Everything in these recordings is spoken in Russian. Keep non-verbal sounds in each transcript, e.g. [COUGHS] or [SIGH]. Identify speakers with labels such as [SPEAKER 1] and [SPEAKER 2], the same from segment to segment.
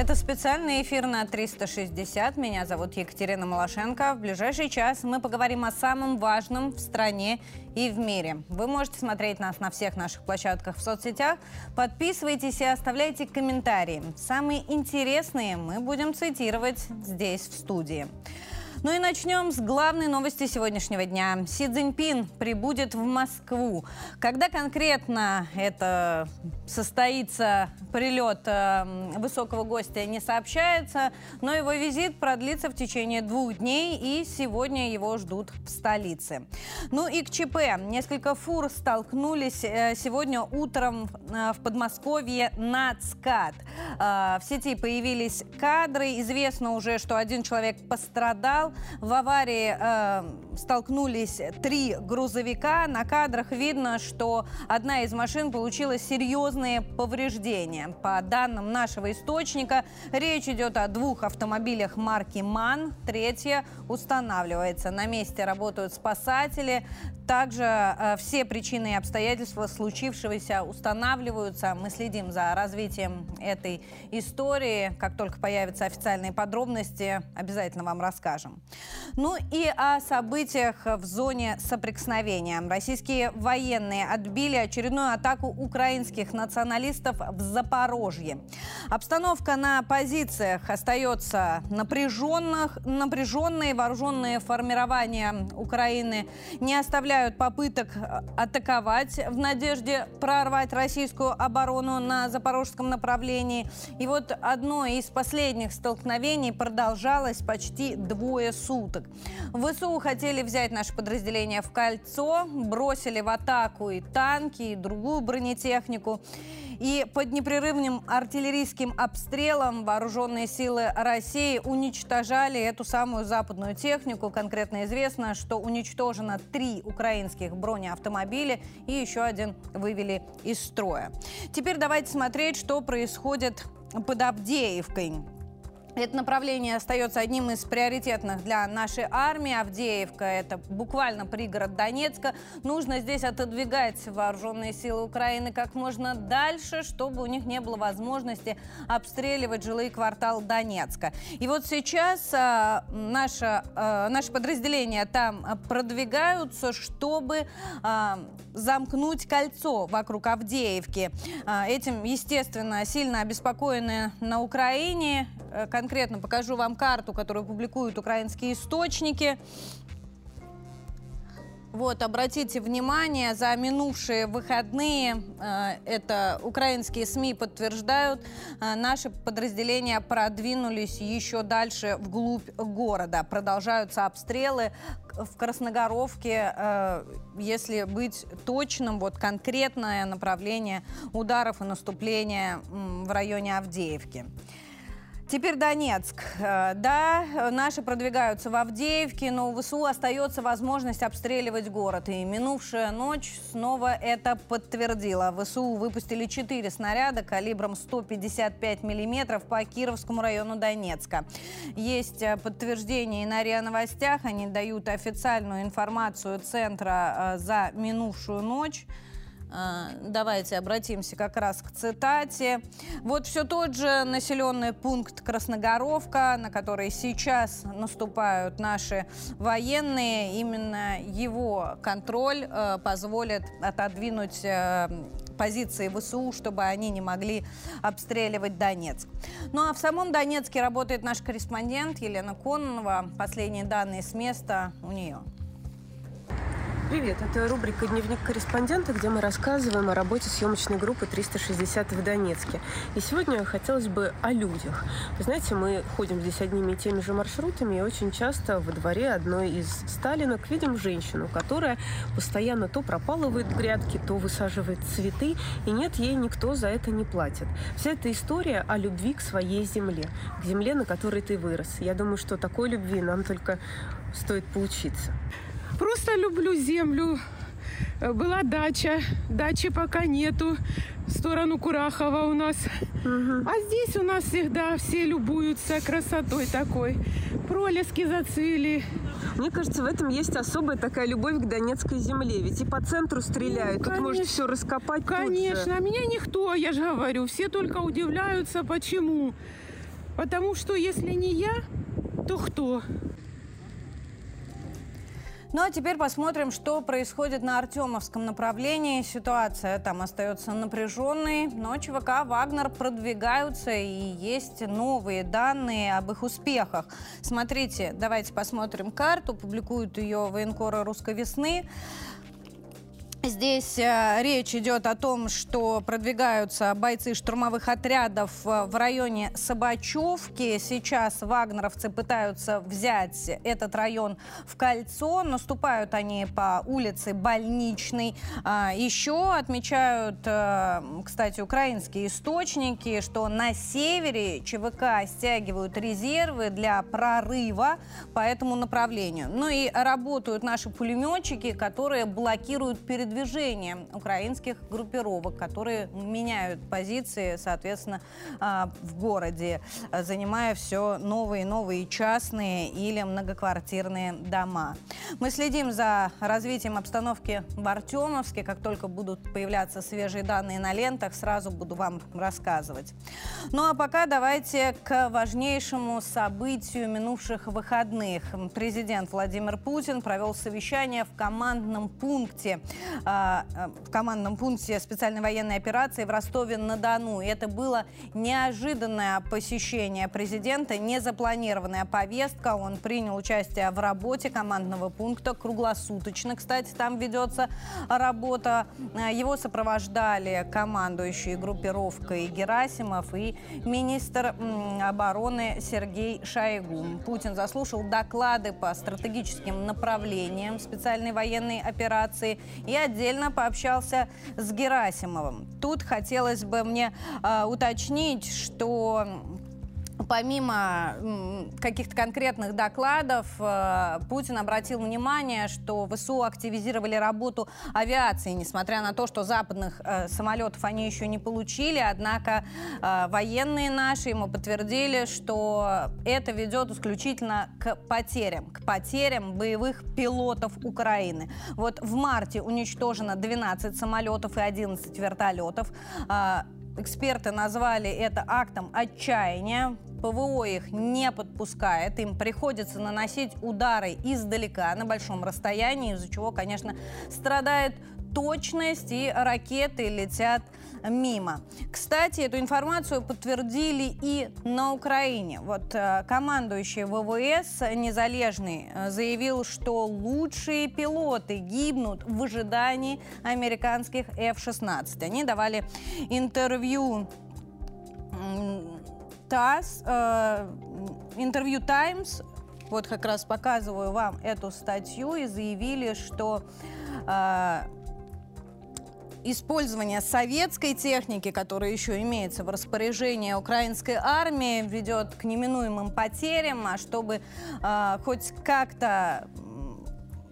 [SPEAKER 1] Это специальный эфир на 360. Меня зовут Екатерина Малашенко. В ближайший час мы поговорим о самом важном в стране и в мире. Вы можете смотреть нас на всех наших площадках в соцсетях. Подписывайтесь и оставляйте комментарии. Самые интересные мы будем цитировать здесь, в студии. Ну и начнем с главной новости сегодняшнего дня. Си Цзиньпин прибудет в Москву. Когда конкретно это состоится прилет э, высокого гостя, не сообщается, но его визит продлится в течение двух дней, и сегодня его ждут в столице. Ну и к ЧП. Несколько фур столкнулись э, сегодня утром э, в Подмосковье на ЦКАД. В сети появились кадры. Известно уже, что один человек пострадал. В аварии э, столкнулись три грузовика. На кадрах видно, что одна из машин получила серьезные повреждения. По данным нашего источника, речь идет о двух автомобилях марки МАН. Третья устанавливается. На месте работают спасатели. Также э, все причины и обстоятельства случившегося устанавливаются. Мы следим за развитием этой истории. Как только появятся официальные подробности, обязательно вам расскажем. Ну и о событиях в зоне соприкосновения. Российские военные отбили очередную атаку украинских националистов в Запорожье. Обстановка на позициях остается напряженных. Напряженные вооруженные формирования Украины не оставляют попыток атаковать в надежде прорвать российскую оборону на запорожском направлении. И вот одно из последних столкновений продолжалось почти двое суток. ВСУ хотели взять наше подразделение в кольцо, бросили в атаку и танки, и другую бронетехнику. И под непрерывным артиллерийским обстрелом вооруженные силы России уничтожали эту самую западную технику. Конкретно известно, что уничтожено три украинских бронеавтомобиля и еще один вывели из строя. Теперь давайте смотреть, что происходит под Авдеевкой. Это направление остается одним из приоритетных для нашей армии. Авдеевка – это буквально пригород Донецка. Нужно здесь отодвигать вооруженные силы Украины как можно дальше, чтобы у них не было возможности обстреливать жилые кварталы Донецка. И вот сейчас а, наше, а, наши подразделения там продвигаются, чтобы а, замкнуть кольцо вокруг Авдеевки. А, этим, естественно, сильно обеспокоены на Украине. Э, конкретно покажу вам карту, которую публикуют украинские источники. Вот, обратите внимание, за минувшие выходные, э, это украинские СМИ подтверждают, э, наши подразделения продвинулись еще дальше вглубь города. Продолжаются обстрелы в Красногоровке, э, если быть точным, вот конкретное направление ударов и наступления в районе Авдеевки. Теперь Донецк. Э, да, наши продвигаются в Авдеевке, но у ВСУ остается возможность обстреливать город. И минувшая ночь снова это подтвердила. ВСУ выпустили 4 снаряда калибром 155 миллиметров по Кировскому району Донецка. Есть э, подтверждение и на РИА Новостях. Они дают официальную информацию Центра э, за минувшую ночь. А, давайте обратимся как раз к цитате. Вот все тот же населенный пункт Красногоровка, на который сейчас наступают наши военные. Именно его контроль э, позволит отодвинуть э, позиции ВСУ, чтобы они не могли обстреливать Донецк. Ну а в самом Донецке работает наш корреспондент Елена Кононова. Последние данные с места у нее.
[SPEAKER 2] Привет, это рубрика «Дневник корреспондента», где мы рассказываем о работе съемочной группы 360 в Донецке. И сегодня хотелось бы о людях. Вы знаете, мы ходим здесь одними и теми же маршрутами, и очень часто во дворе одной из сталинок видим женщину, которая постоянно то пропалывает грядки, то высаживает цветы, и нет, ей никто за это не платит. Вся эта история о любви к своей земле, к земле, на которой ты вырос. Я думаю, что такой любви нам только стоит поучиться.
[SPEAKER 3] Просто люблю землю. Была дача, дачи пока нету. В сторону Курахова у нас. Угу. А здесь у нас всегда все любуются красотой такой. Пролески зацвели.
[SPEAKER 2] Мне кажется, в этом есть особая такая любовь к Донецкой земле. Ведь и по центру стреляют. Ну, Тут может все раскопать.
[SPEAKER 3] Конечно. А меня никто, я же говорю. Все только удивляются, почему. Потому что если не я, то кто?
[SPEAKER 1] Ну а теперь посмотрим, что происходит на Артемовском направлении. Ситуация там остается напряженной, но ЧВК «Вагнер» продвигаются и есть новые данные об их успехах. Смотрите, давайте посмотрим карту, публикуют ее военкоры «Русской весны». Здесь э, речь идет о том, что продвигаются бойцы штурмовых отрядов э, в районе Собачевки. Сейчас вагнеровцы пытаются взять этот район в кольцо. Наступают они по улице Больничной. А, еще отмечают, э, кстати, украинские источники, что на севере ЧВК стягивают резервы для прорыва по этому направлению. Ну и работают наши пулеметчики, которые блокируют перед передвижение украинских группировок, которые меняют позиции, соответственно, а, в городе, занимая все новые и новые частные или многоквартирные дома. Мы следим за развитием обстановки в Артемовске. Как только будут появляться свежие данные на лентах, сразу буду вам рассказывать. Ну а пока давайте к важнейшему событию минувших выходных. Президент Владимир Путин провел совещание в командном пункте в командном пункте специальной военной операции в Ростове-на-Дону. Это было неожиданное посещение президента, незапланированная повестка. Он принял участие в работе командного пункта круглосуточно. Кстати, там ведется работа. Его сопровождали командующие группировкой Герасимов и министр обороны Сергей Шойгу. Путин заслушал доклады по стратегическим направлениям специальной военной операции и отдельно пообщался с Герасимовым. Тут хотелось бы мне э, уточнить, что помимо каких-то конкретных докладов, э, Путин обратил внимание, что ВСУ активизировали работу авиации, несмотря на то, что западных э, самолетов они еще не получили. Однако э, военные наши ему подтвердили, что это ведет исключительно к потерям, к потерям боевых пилотов Украины. Вот в марте уничтожено 12 самолетов и 11 вертолетов. Эксперты назвали это актом отчаяния. ПВО их не подпускает, им приходится наносить удары издалека, на большом расстоянии, из-за чего, конечно, страдает точность, и ракеты летят мимо. Кстати, эту информацию подтвердили и на Украине. Вот э, командующий ВВС Незалежный э, заявил, что лучшие пилоты гибнут в ожидании американских F-16. Они давали интервью ТАСС, э, интервью Таймс, вот как раз показываю вам эту статью, и заявили, что э, использование советской техники, которая еще имеется в распоряжении украинской армии, ведет к неминуемым потерям, а чтобы э, хоть как-то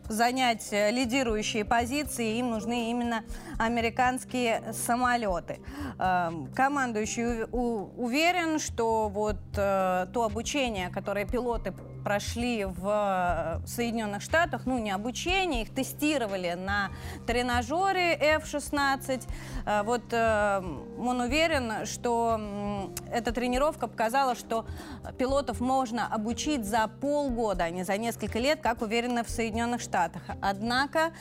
[SPEAKER 1] занять лидирующие позиции, им нужны именно американские самолеты. Эм, командующий уверен, что вот э, то обучение, которое пилоты прошли в Соединенных Штатах, ну не обучение, их тестировали на тренажере F-16. Э, вот э, он уверен, что эта тренировка показала, что пилотов можно обучить за полгода, а не за несколько лет, как уверены в Соединенных Штатах. Однако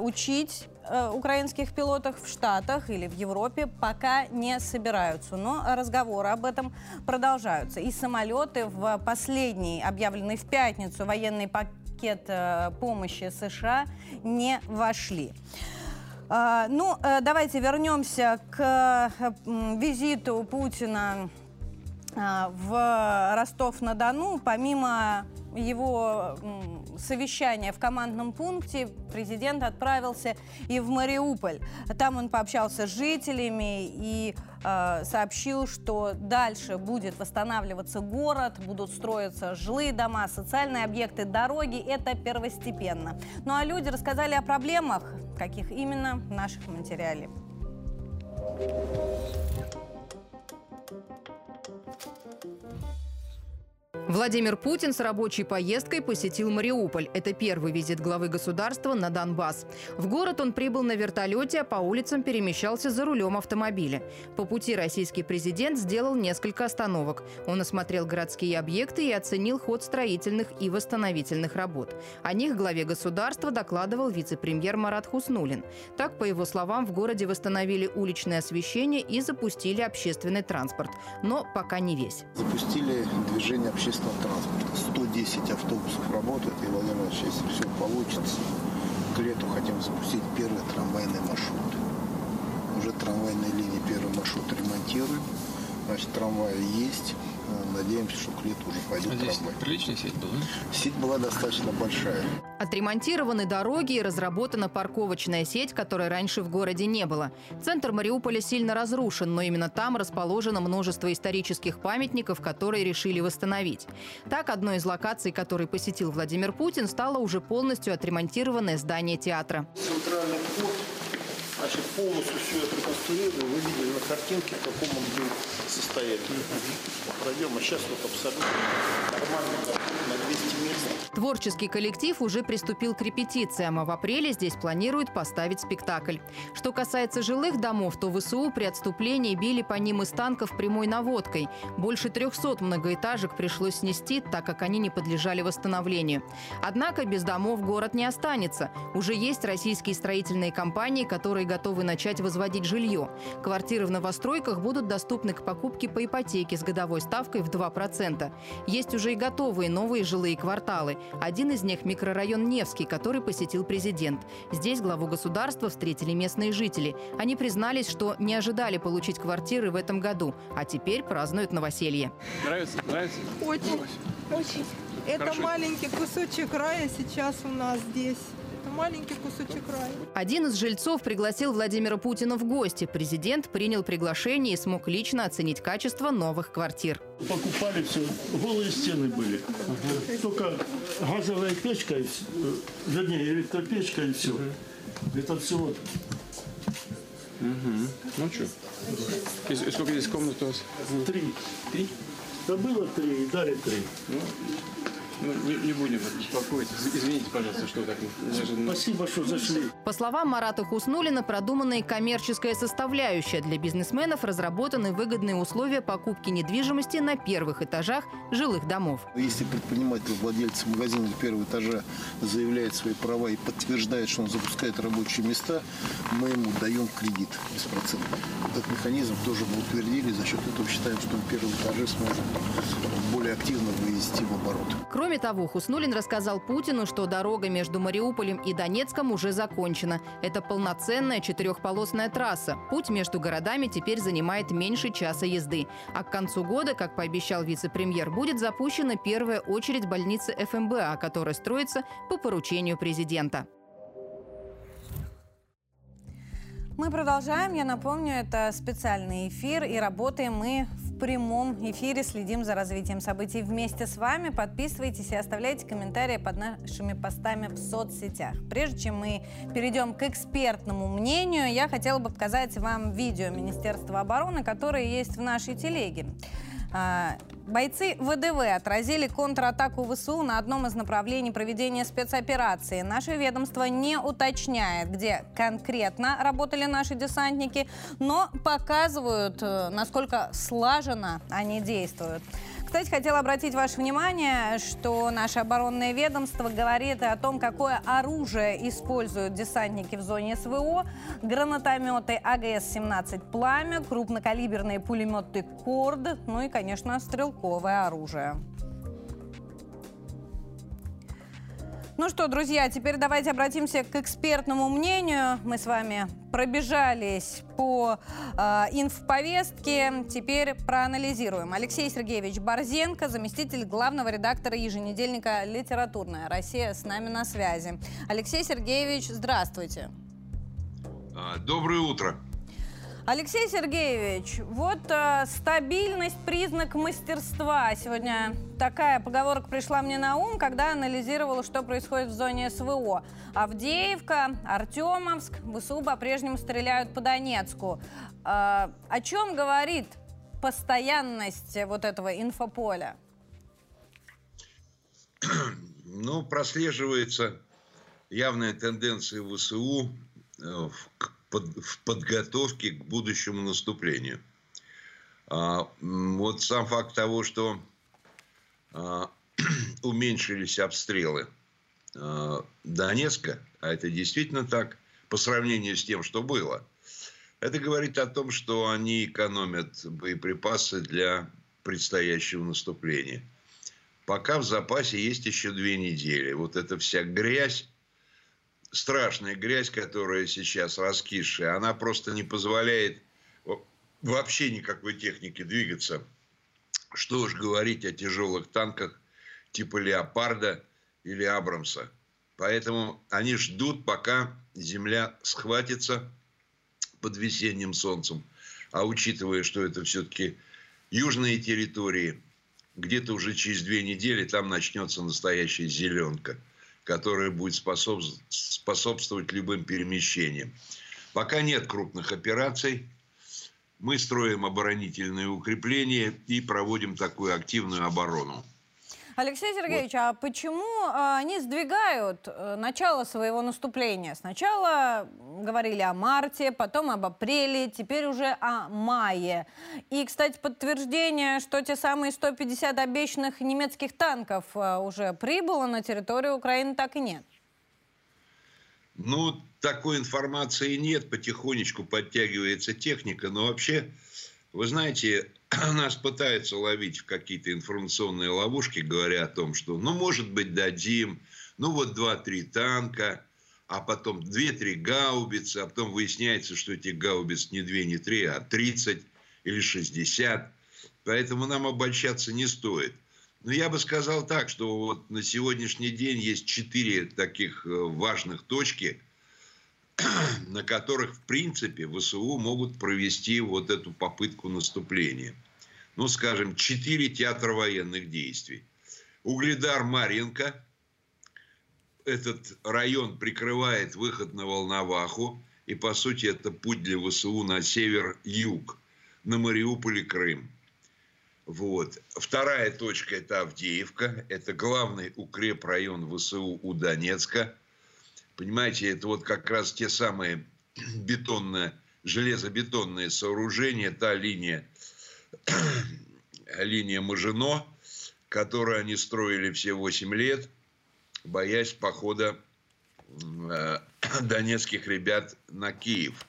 [SPEAKER 1] учить Э, украинских пилотов в Штатах или в Европе пока не собираются. Но разговоры об этом продолжаются. И самолеты в последний, объявленный в пятницу, военный пакет э, помощи США не вошли. А, ну, э, давайте вернемся к визиту Путина в Ростов-на-Дону. Помимо его совещания в командном пункте президент отправился и в Мариуполь. Там он пообщался с жителями и э, сообщил, что дальше будет восстанавливаться город, будут строиться жилые дома, социальные объекты, дороги. Это первостепенно. Ну а люди рассказали о проблемах, каких именно в наших материале.
[SPEAKER 4] Владимир Путин с рабочей поездкой посетил Мариуполь. Это первый визит главы государства на Донбасс. В город он прибыл на вертолете, а по улицам перемещался за рулем автомобиля. По пути российский президент сделал несколько остановок. Он осмотрел городские объекты и оценил ход строительных и восстановительных работ. О них главе государства докладывал вице-премьер Марат Хуснулин. Так, по его словам, в городе восстановили уличное освещение и запустили общественный транспорт. Но пока не весь.
[SPEAKER 5] Запустили движение общественного транспорта. 110 автобусов работает, и, Владимир Ильич, если все получится, к лету хотим запустить первый трамвайный маршрут. Уже трамвайные линии первый маршрут ремонтируем. Значит, трамваи есть. Надеемся, что к лету уже пойдет
[SPEAKER 6] Здесь
[SPEAKER 5] трамвай.
[SPEAKER 6] приличная сеть была?
[SPEAKER 5] Сеть была достаточно большая.
[SPEAKER 4] Отремонтированы дороги и разработана парковочная сеть, которой раньше в городе не было. Центр Мариуполя сильно разрушен, но именно там расположено множество исторических памятников, которые решили восстановить. Так, одной из локаций, который посетил Владимир Путин, стало уже полностью отремонтированное здание театра.
[SPEAKER 5] Центральный вход, значит, полностью все это реконструировали. Вы видели на картинке, в каком он был состоянии. Пройдем, а сейчас вот абсолютно нормально, на 200
[SPEAKER 4] Творческий коллектив уже приступил к репетициям, а в апреле здесь планируют поставить спектакль. Что касается жилых домов, то ВСУ при отступлении били по ним из танков прямой наводкой. Больше 300 многоэтажек пришлось снести, так как они не подлежали восстановлению. Однако без домов город не останется. Уже есть российские строительные компании, которые готовы начать возводить жилье. Квартиры в новостройках будут доступны к покупке по ипотеке с годовой ставкой в 2%. Есть уже и готовые новые жилые кварталы. Один из них – микрорайон Невский, который посетил президент. Здесь главу государства встретили местные жители. Они признались, что не ожидали получить квартиры в этом году, а теперь празднуют новоселье.
[SPEAKER 6] Нравится? Нравится?
[SPEAKER 7] Очень, очень. Это
[SPEAKER 6] Хорошо.
[SPEAKER 7] маленький кусочек рая сейчас у нас здесь. Маленький кусочек рая.
[SPEAKER 4] Один из жильцов пригласил Владимира Путина в гости. Президент принял приглашение и смог лично оценить качество новых квартир.
[SPEAKER 8] Покупали все, голые стены были. Только газовая печка, э, вернее, электропечка и все. Это все вот
[SPEAKER 6] Ну что? И, и сколько здесь комнат у вас?
[SPEAKER 8] три.
[SPEAKER 6] Три?
[SPEAKER 8] Да было три, и дали три.
[SPEAKER 6] Ну, не, не будем вас беспокоить. Из- Извините, пожалуйста, что так неожиданно.
[SPEAKER 8] Спасибо, что зашли.
[SPEAKER 4] По словам Марата Хуснулина, продуманная коммерческая составляющая для бизнесменов разработаны выгодные условия покупки недвижимости на первых этажах жилых домов.
[SPEAKER 5] Если предприниматель, владелец магазина первого этажа заявляет свои права и подтверждает, что он запускает рабочие места, мы ему даем кредит беспроцентный. Этот механизм тоже мы утвердили, за счет этого считаем, что первые этажи сможем более активно вывести в оборот.
[SPEAKER 4] Кроме того, Хуснулин рассказал Путину, что дорога между Мариуполем и Донецком уже закончена. Это полноценная четырехполосная трасса. Путь между городами теперь занимает меньше часа езды. А к концу года, как пообещал вице-премьер, будет запущена первая очередь больницы ФМБА, которая строится по поручению президента.
[SPEAKER 1] Мы продолжаем. Я напомню, это специальный эфир, и работаем мы прямом эфире, следим за развитием событий вместе с вами. Подписывайтесь и оставляйте комментарии под нашими постами в соцсетях. Прежде чем мы перейдем к экспертному мнению, я хотела бы показать вам видео Министерства обороны, которое есть в нашей телеге. А, Бойцы ВДВ отразили контратаку ВСУ на одном из направлений проведения спецоперации. Наше ведомство не уточняет, где конкретно работали наши десантники, но показывают, э, насколько слаженно они действуют. Кстати, хотела обратить ваше внимание, что наше оборонное ведомство говорит о том, какое оружие используют десантники в зоне СВО. Гранатометы АГС-17 «Пламя», крупнокалиберные пулеметы «Корд», ну и, конечно, стрелковое оружие. Ну что, друзья, теперь давайте обратимся к экспертному мнению. Мы с вами пробежались по э, инфповестке. Теперь проанализируем. Алексей Сергеевич Борзенко, заместитель главного редактора еженедельника «Литературная Россия» с нами на связи. Алексей Сергеевич, здравствуйте.
[SPEAKER 9] А, Доброе утро.
[SPEAKER 1] Алексей Сергеевич, вот э, стабильность – признак мастерства. Сегодня такая поговорка пришла мне на ум, когда анализировала, что происходит в зоне СВО. Авдеевка, Артемовск, ВСУ по-прежнему стреляют по Донецку. Э, о чем говорит постоянность вот этого инфополя? [CLEARS THROAT]
[SPEAKER 9] ну, прослеживается явная тенденция ВСУ э, в, в подготовке к будущему наступлению. А, вот сам факт того, что а, [CLEARS THROAT] уменьшились обстрелы а, Донецка, а это действительно так, по сравнению с тем, что было, это говорит о том, что они экономят боеприпасы для предстоящего наступления. Пока в запасе есть еще две недели. Вот эта вся грязь, страшная грязь, которая сейчас раскисшая, она просто не позволяет вообще никакой технике двигаться. Что уж говорить о тяжелых танках типа «Леопарда» или «Абрамса». Поэтому они ждут, пока земля схватится под весенним солнцем. А учитывая, что это все-таки южные территории, где-то уже через две недели там начнется настоящая зеленка, которая будет способствовать любым перемещениям. Пока нет крупных операций, мы строим оборонительные укрепления и проводим такую активную оборону.
[SPEAKER 1] Алексей Сергеевич, вот. а почему а, они сдвигают э, начало своего наступления? Сначала говорили о марте, потом об апреле, теперь уже о мае. И, кстати, подтверждение, что те самые 150 обещанных немецких танков а, уже прибыло на территорию Украины, так и нет.
[SPEAKER 9] Ну, такой информации нет, потихонечку подтягивается техника, но вообще, вы знаете, [CLEARS THROAT] нас пытаются ловить в какие-то информационные ловушки, говоря о том, что, ну, может быть, дадим, ну, вот два-три танка, а потом две-три гаубицы, а потом выясняется, что этих гаубиц не две, не три, а 30 или 60. Поэтому нам обольщаться не стоит. Но я бы сказал так, что вот на сегодняшний день есть четыре таких э, важных точки, [CLEARS THROAT] на которых, в принципе, ВСУ могут провести вот эту попытку наступления. Ну, скажем, четыре театра военных действий. Угледар Маринка. Этот район прикрывает выход на Волноваху. И, по сути, это путь для ВСУ на север-юг, на Мариуполь и Крым. Вот. Вторая точка – это Авдеевка. Это главный укрепрайон ВСУ у Донецка – Понимаете, это вот как раз те самые [CLEARS THROAT] бетонные, железобетонные сооружения, та линия, [CLEARS THROAT] линия Мажино, которую они строили все 8 лет, боясь похода э, [CLEARS THROAT] донецких ребят на Киев.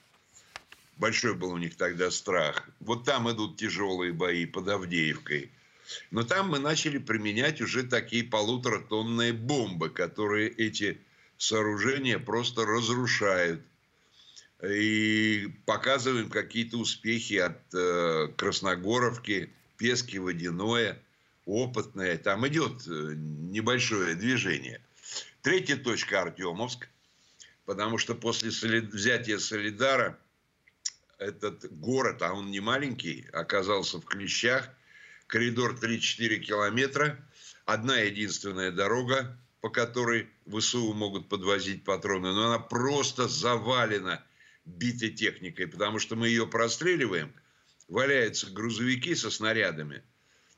[SPEAKER 9] Большой был у них тогда страх. Вот там идут тяжелые бои под Авдеевкой. Но там мы начали применять уже такие полуторатонные бомбы, которые эти сооружения просто разрушают. И показываем какие-то успехи от э, Красногоровки, Пески, Водяное, Опытное. Там идет э, небольшое движение. Третья точка Артемовск. Потому что после солид... взятия Солидара этот город, а он не маленький, оказался в клещах. Коридор 3-4 километра. Одна единственная дорога по которой ВСУ могут подвозить патроны, но она просто завалена битой техникой, потому что мы ее простреливаем, валяются грузовики со снарядами,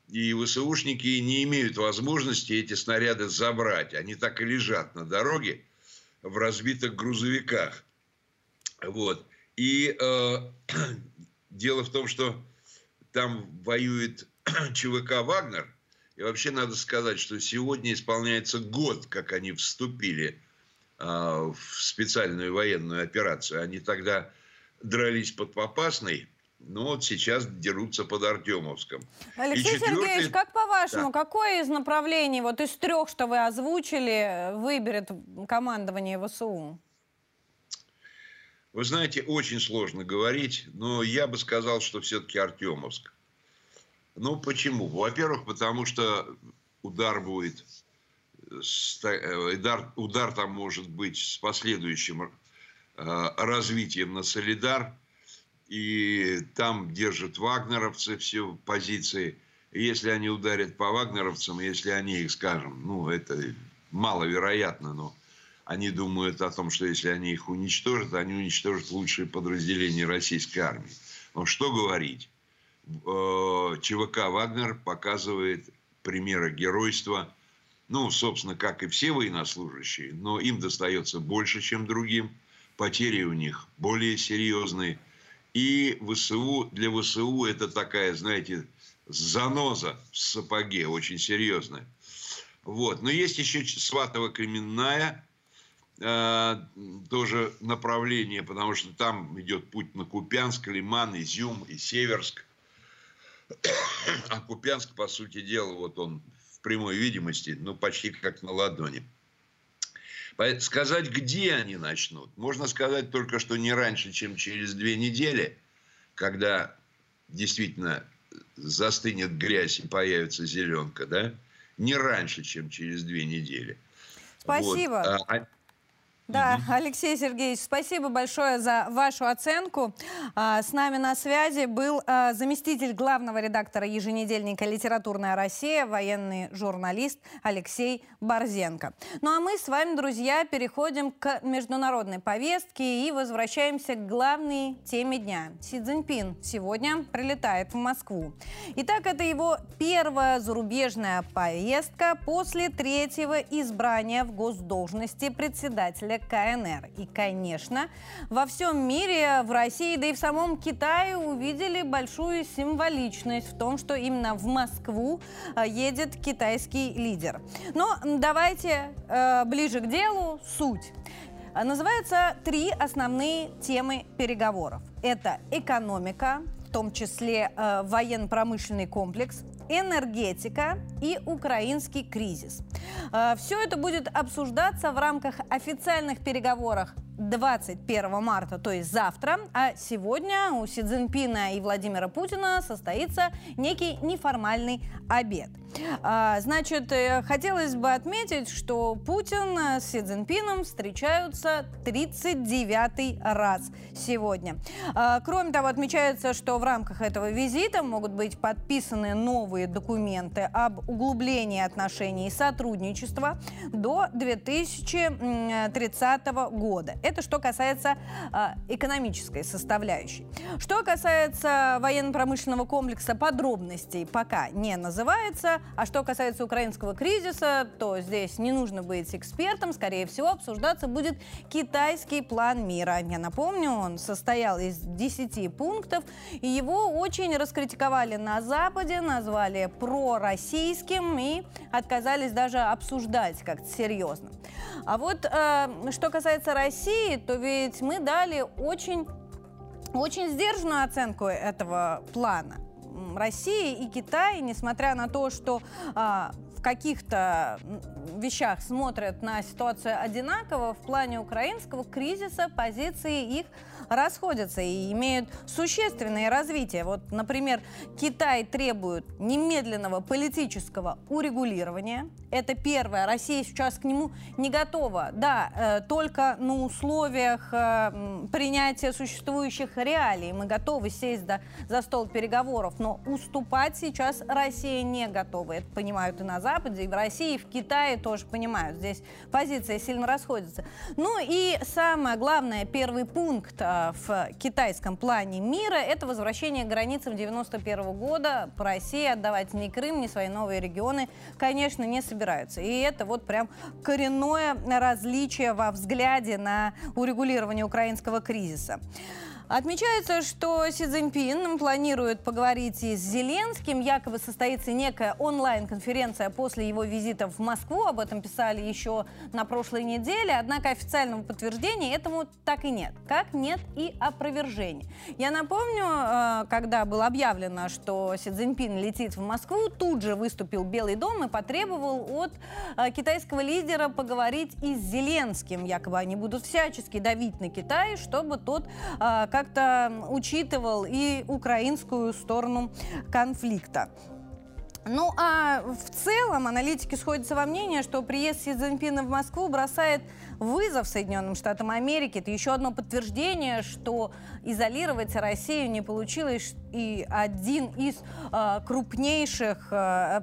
[SPEAKER 9] и ВСУшники не имеют возможности эти снаряды забрать. Они так и лежат на дороге в разбитых грузовиках. Вот. И э, [CLEARS THROAT] дело в том, что там воюет [CLEARS THROAT] ЧВК «Вагнер», и вообще надо сказать, что сегодня исполняется год, как они вступили а, в специальную военную операцию. Они тогда дрались под Попасной, но вот сейчас дерутся под Артемовском.
[SPEAKER 1] Алексей четвертый... Сергеевич, как по-вашему, да. какое из направлений, вот из трех, что вы озвучили, выберет командование ВСУ?
[SPEAKER 9] Вы знаете, очень сложно говорить, но я бы сказал, что все-таки Артемовск. Ну, почему? Во-первых, потому что удар будет, э, удар, удар там может быть с последующим э, развитием на Солидар, и там держат вагнеровцы все позиции. Если они ударят по вагнеровцам, если они их, скажем, ну, это маловероятно, но они думают о том, что если они их уничтожат, они уничтожат лучшие подразделения российской армии. Но что говорить? Э, ЧВК «Вагнер» показывает примеры геройства ну, собственно, как и все военнослужащие, но им достается больше, чем другим. Потери у них более серьезные. И ВСУ, для ВСУ это такая, знаете, заноза в сапоге, очень серьезная. Вот. Но есть еще Сватово-Кременная, э, тоже направление, потому что там идет путь на Купянск, Лиман, Изюм и Северск. [COUGHS] А Купянск, по сути дела, вот он в прямой видимости, ну, почти как на ладони. Сказать, где они начнут, можно сказать только, что не раньше, чем через две недели, когда действительно застынет грязь и появится зеленка, да? Не раньше, чем через две недели.
[SPEAKER 1] Спасибо. Вот. А, да, угу. Алексей Сергеевич, спасибо большое за вашу оценку. А, с нами на связи был а, заместитель главного редактора еженедельника «Литературная Россия», военный журналист Алексей Борзенко. Ну а мы с вами, друзья, переходим к международной повестке и возвращаемся к главной теме дня. Си Цзиньпин сегодня прилетает в Москву. Итак, это его первая зарубежная поездка после третьего избрания в госдолжности председателя представителя КНР. И, конечно, во всем мире, в России, да и в самом Китае увидели большую символичность в том, что именно в Москву э, едет китайский лидер. Но давайте э, ближе к делу суть. Называются три основные темы переговоров. Это экономика, в том числе э, военно-промышленный комплекс, энергетика и украинский кризис. Э, Все это будет обсуждаться в рамках официальных переговоров 21 марта, то есть завтра, а сегодня у Си Цзиньпина и Владимира Путина состоится некий неформальный обед. А, значит, э, хотелось бы отметить, что Путин с Си Цзиньпином встречаются 39 раз сегодня. А, кроме того, отмечается, что в рамках этого визита могут быть подписаны новые документы об углублении отношений и сотрудничества до 2030 года. Это что касается э, экономической составляющей. Что касается военно-промышленного комплекса, подробностей пока не называется. А что касается украинского кризиса, то здесь не нужно быть экспертом. Скорее всего, обсуждаться будет китайский план мира. Я напомню, он состоял из 10 пунктов, и его очень раскритиковали на Западе, назвали пророссийским и отказались даже обсуждать как-то серьезно. А вот э, что касается России, то ведь мы дали очень, очень сдержанную оценку этого плана. Россия и Китай, несмотря на то, что а, в каких-то вещах смотрят на ситуацию одинаково, в плане украинского кризиса позиции их расходятся и имеют существенное развитие. Вот, например, Китай требует немедленного политического урегулирования. Это первое. Россия сейчас к нему не готова. Да, э, только на условиях э, принятия существующих реалий мы готовы сесть за, за стол переговоров, но уступать сейчас Россия не готова. Это понимают и на Западе, и в России, и в Китае тоже понимают. Здесь позиции сильно расходятся. Ну и самое главное, первый пункт э, в китайском плане мира – это возвращение к границам 91 года. По России отдавать ни Крым, ни свои новые регионы, конечно, не собираются. И это вот прям коренное различие во взгляде на урегулирование украинского кризиса. Отмечается, что Си Цзиньпин планирует поговорить и с Зеленским. Якобы состоится некая онлайн-конференция после его визита в Москву. Об этом писали еще на прошлой неделе. Однако официального подтверждения этому так и нет. Как нет и опровержения. Я напомню, э, когда было объявлено, что Си Цзиньпин летит в Москву, тут же выступил Белый дом и потребовал от э, китайского лидера поговорить и с Зеленским. Якобы они будут всячески давить на Китай, чтобы тот э, как-то учитывал и украинскую сторону конфликта. Ну а в целом аналитики сходятся во мнении, что приезд Си Цзиньпина в Москву бросает вызов Соединенным Штатам Америки. Это еще одно подтверждение, что изолировать Россию не получилось. И один из э, крупнейших э,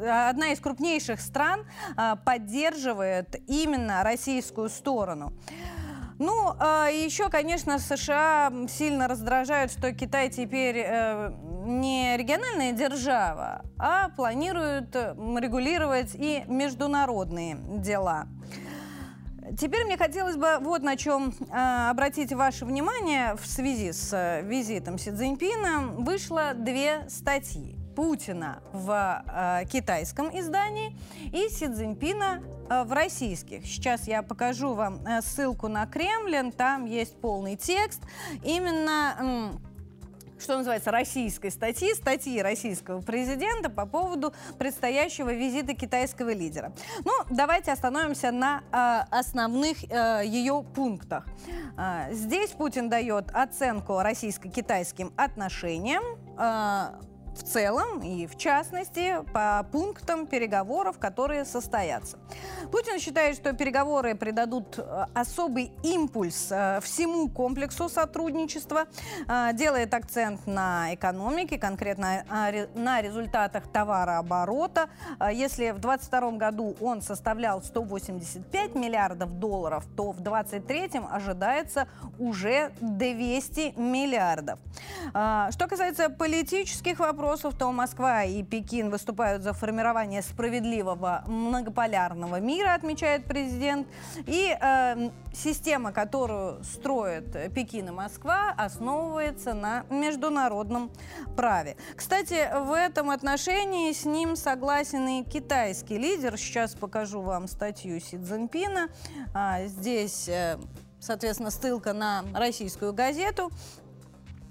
[SPEAKER 1] одна из крупнейших стран поддерживает именно российскую сторону. Ну, э, еще, конечно, США сильно раздражают, что Китай теперь э, не региональная держава, а планирует регулировать и международные дела. Теперь мне хотелось бы вот на чем э, обратить ваше внимание в связи с э, визитом Си Цзиньпина. Вышло две статьи. Путина в э, китайском издании и Си Цзиньпина э, в российских. Сейчас я покажу вам э, ссылку на Кремлин, там есть полный текст. Именно что называется, российской статьи, статьи российского президента по поводу предстоящего визита китайского лидера. Ну, давайте остановимся на э, основных э, ее пунктах. Э, здесь Путин дает оценку российско-китайским отношениям. Э, в целом и в частности по пунктам переговоров, которые состоятся. Путин считает, что переговоры придадут э, особый импульс э, всему комплексу сотрудничества, э, делает акцент на экономике, конкретно на результатах товарооборота. Если в 2022 году он составлял 185 миллиардов долларов, то в 2023 ожидается уже 200 миллиардов. Что касается политических вопросов, вопросов, то Москва и Пекин выступают за формирование справедливого многополярного мира, отмечает президент. И э, система, которую строят Пекин и Москва, основывается на международном праве. Кстати, в этом отношении с ним согласен и китайский лидер. Сейчас покажу вам статью Си Цзиньпина. А, здесь, э, соответственно, ссылка на российскую газету.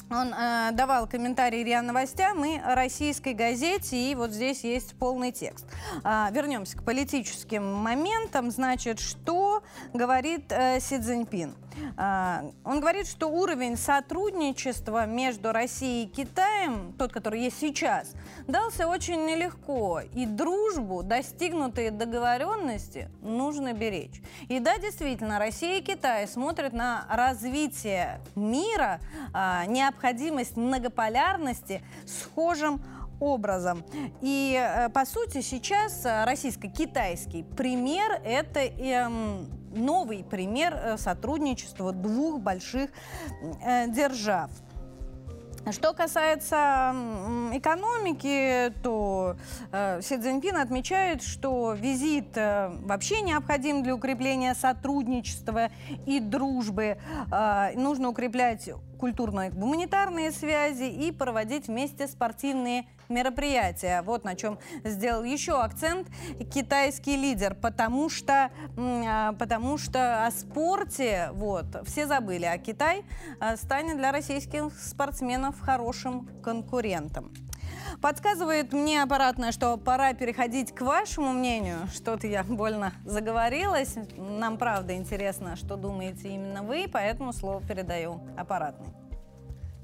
[SPEAKER 1] Он э, давал комментарии РИА Новостям и российской газете, и вот здесь есть полный текст. Э, вернемся к политическим моментам. Значит, что говорит э, Си Цзиньпин? А, он говорит, что уровень сотрудничества между Россией и Китаем, тот, который есть сейчас, дался очень нелегко. И дружбу, достигнутые договоренности, нужно беречь. И да, действительно, Россия и Китай смотрят на развитие мира, а, необходимость многополярности схожим образом. И, э, по сути, сейчас э, российско-китайский пример – это эм, новый пример э, сотрудничества двух больших держав. Что касается экономики, то э, Си Цзиньпин отмечает, что визит э, вообще необходим для укрепления сотрудничества и дружбы. Э, нужно укреплять культурные гуманитарные связи и проводить вместе спортивные мероприятия. Вот на чем сделал еще акцент китайский лидер, потому что, а, потому что о спорте вот, все забыли, а Китай а, станет для российских спортсменов хорошим конкурентом. Подсказывает мне аппаратное, что пора переходить к вашему мнению. Что-то я больно заговорилась. Нам правда интересно, что думаете именно вы, поэтому слово передаю аппаратной.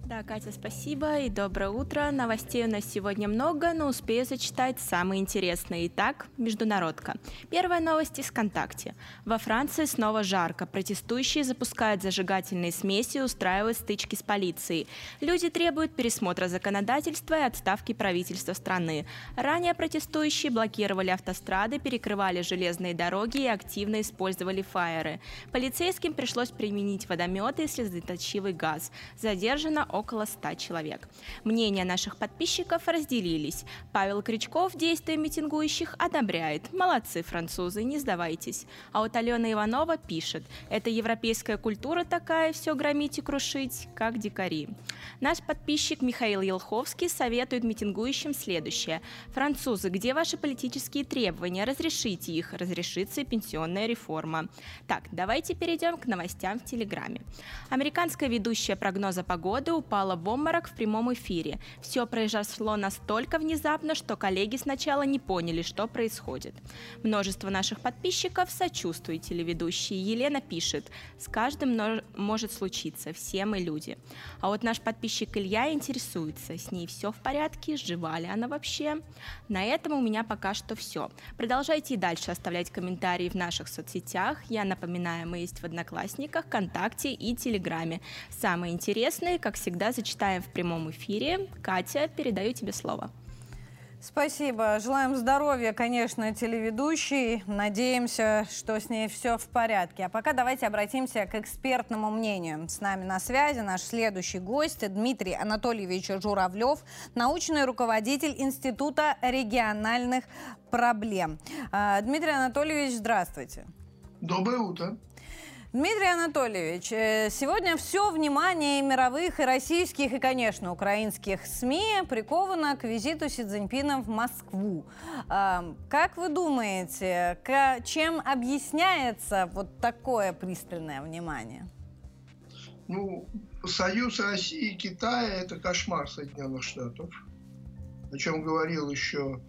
[SPEAKER 10] Да, Катя, спасибо и доброе утро. Новостей у нас сегодня много, но успею зачитать самые интересные. Итак, международка. Первая новость из ВКонтакте. Во Франции снова жарко. Протестующие запускают зажигательные смеси и устраивают стычки с полицией. Люди требуют пересмотра законодательства и отставки правительства страны. Ранее протестующие блокировали автострады, перекрывали железные дороги и активно использовали фаеры. Полицейским пришлось применить водометы и слезоточивый газ. Задержано около 100 человек. Мнения наших подписчиков разделились. Павел Крючков действия митингующих одобряет. Молодцы, французы, не сдавайтесь. А вот Алена Иванова пишет, это европейская культура такая, все громить и крушить, как дикари. Наш подписчик Михаил Елховский советует митингующим следующее. Французы, где ваши политические требования? Разрешите их. Разрешится и пенсионная реформа. Так, давайте перейдем к новостям в Телеграме. Американская ведущая прогноза погоды упала в обморок в прямом эфире. Все произошло настолько внезапно, что коллеги сначала не поняли, что происходит. Множество наших подписчиков сочувствует телеведущей. Елена пишет, с каждым может случиться, все мы люди. А вот наш подписчик Илья интересуется, с ней все в порядке, жива ли она вообще. На этом у меня пока что все. Продолжайте и дальше оставлять комментарии в наших соцсетях. Я напоминаю, мы есть в Одноклассниках, ВКонтакте и Телеграме. Самые интересные, как всегда, зачитаем в прямом эфире. Катя, передаю тебе слово.
[SPEAKER 1] Спасибо. Желаем здоровья, конечно, телеведущей. Надеемся, что с ней все в порядке. А пока давайте обратимся к экспертному мнению. С нами на связи наш следующий гость Дмитрий Анатольевич Журавлев, научный руководитель Института региональных проблем. А, Дмитрий Анатольевич, здравствуйте.
[SPEAKER 11] Доброе утро.
[SPEAKER 1] Дмитрий Анатольевич, э, сегодня все внимание мировых, и российских, и, конечно, украинских СМИ приковано к визиту Си Цзиньпина в Москву. Как вы думаете, чем объясняется вот такое пристальное внимание?
[SPEAKER 11] Ну, союз России и Китая – это кошмар Соединенных Штатов, о чем говорил еще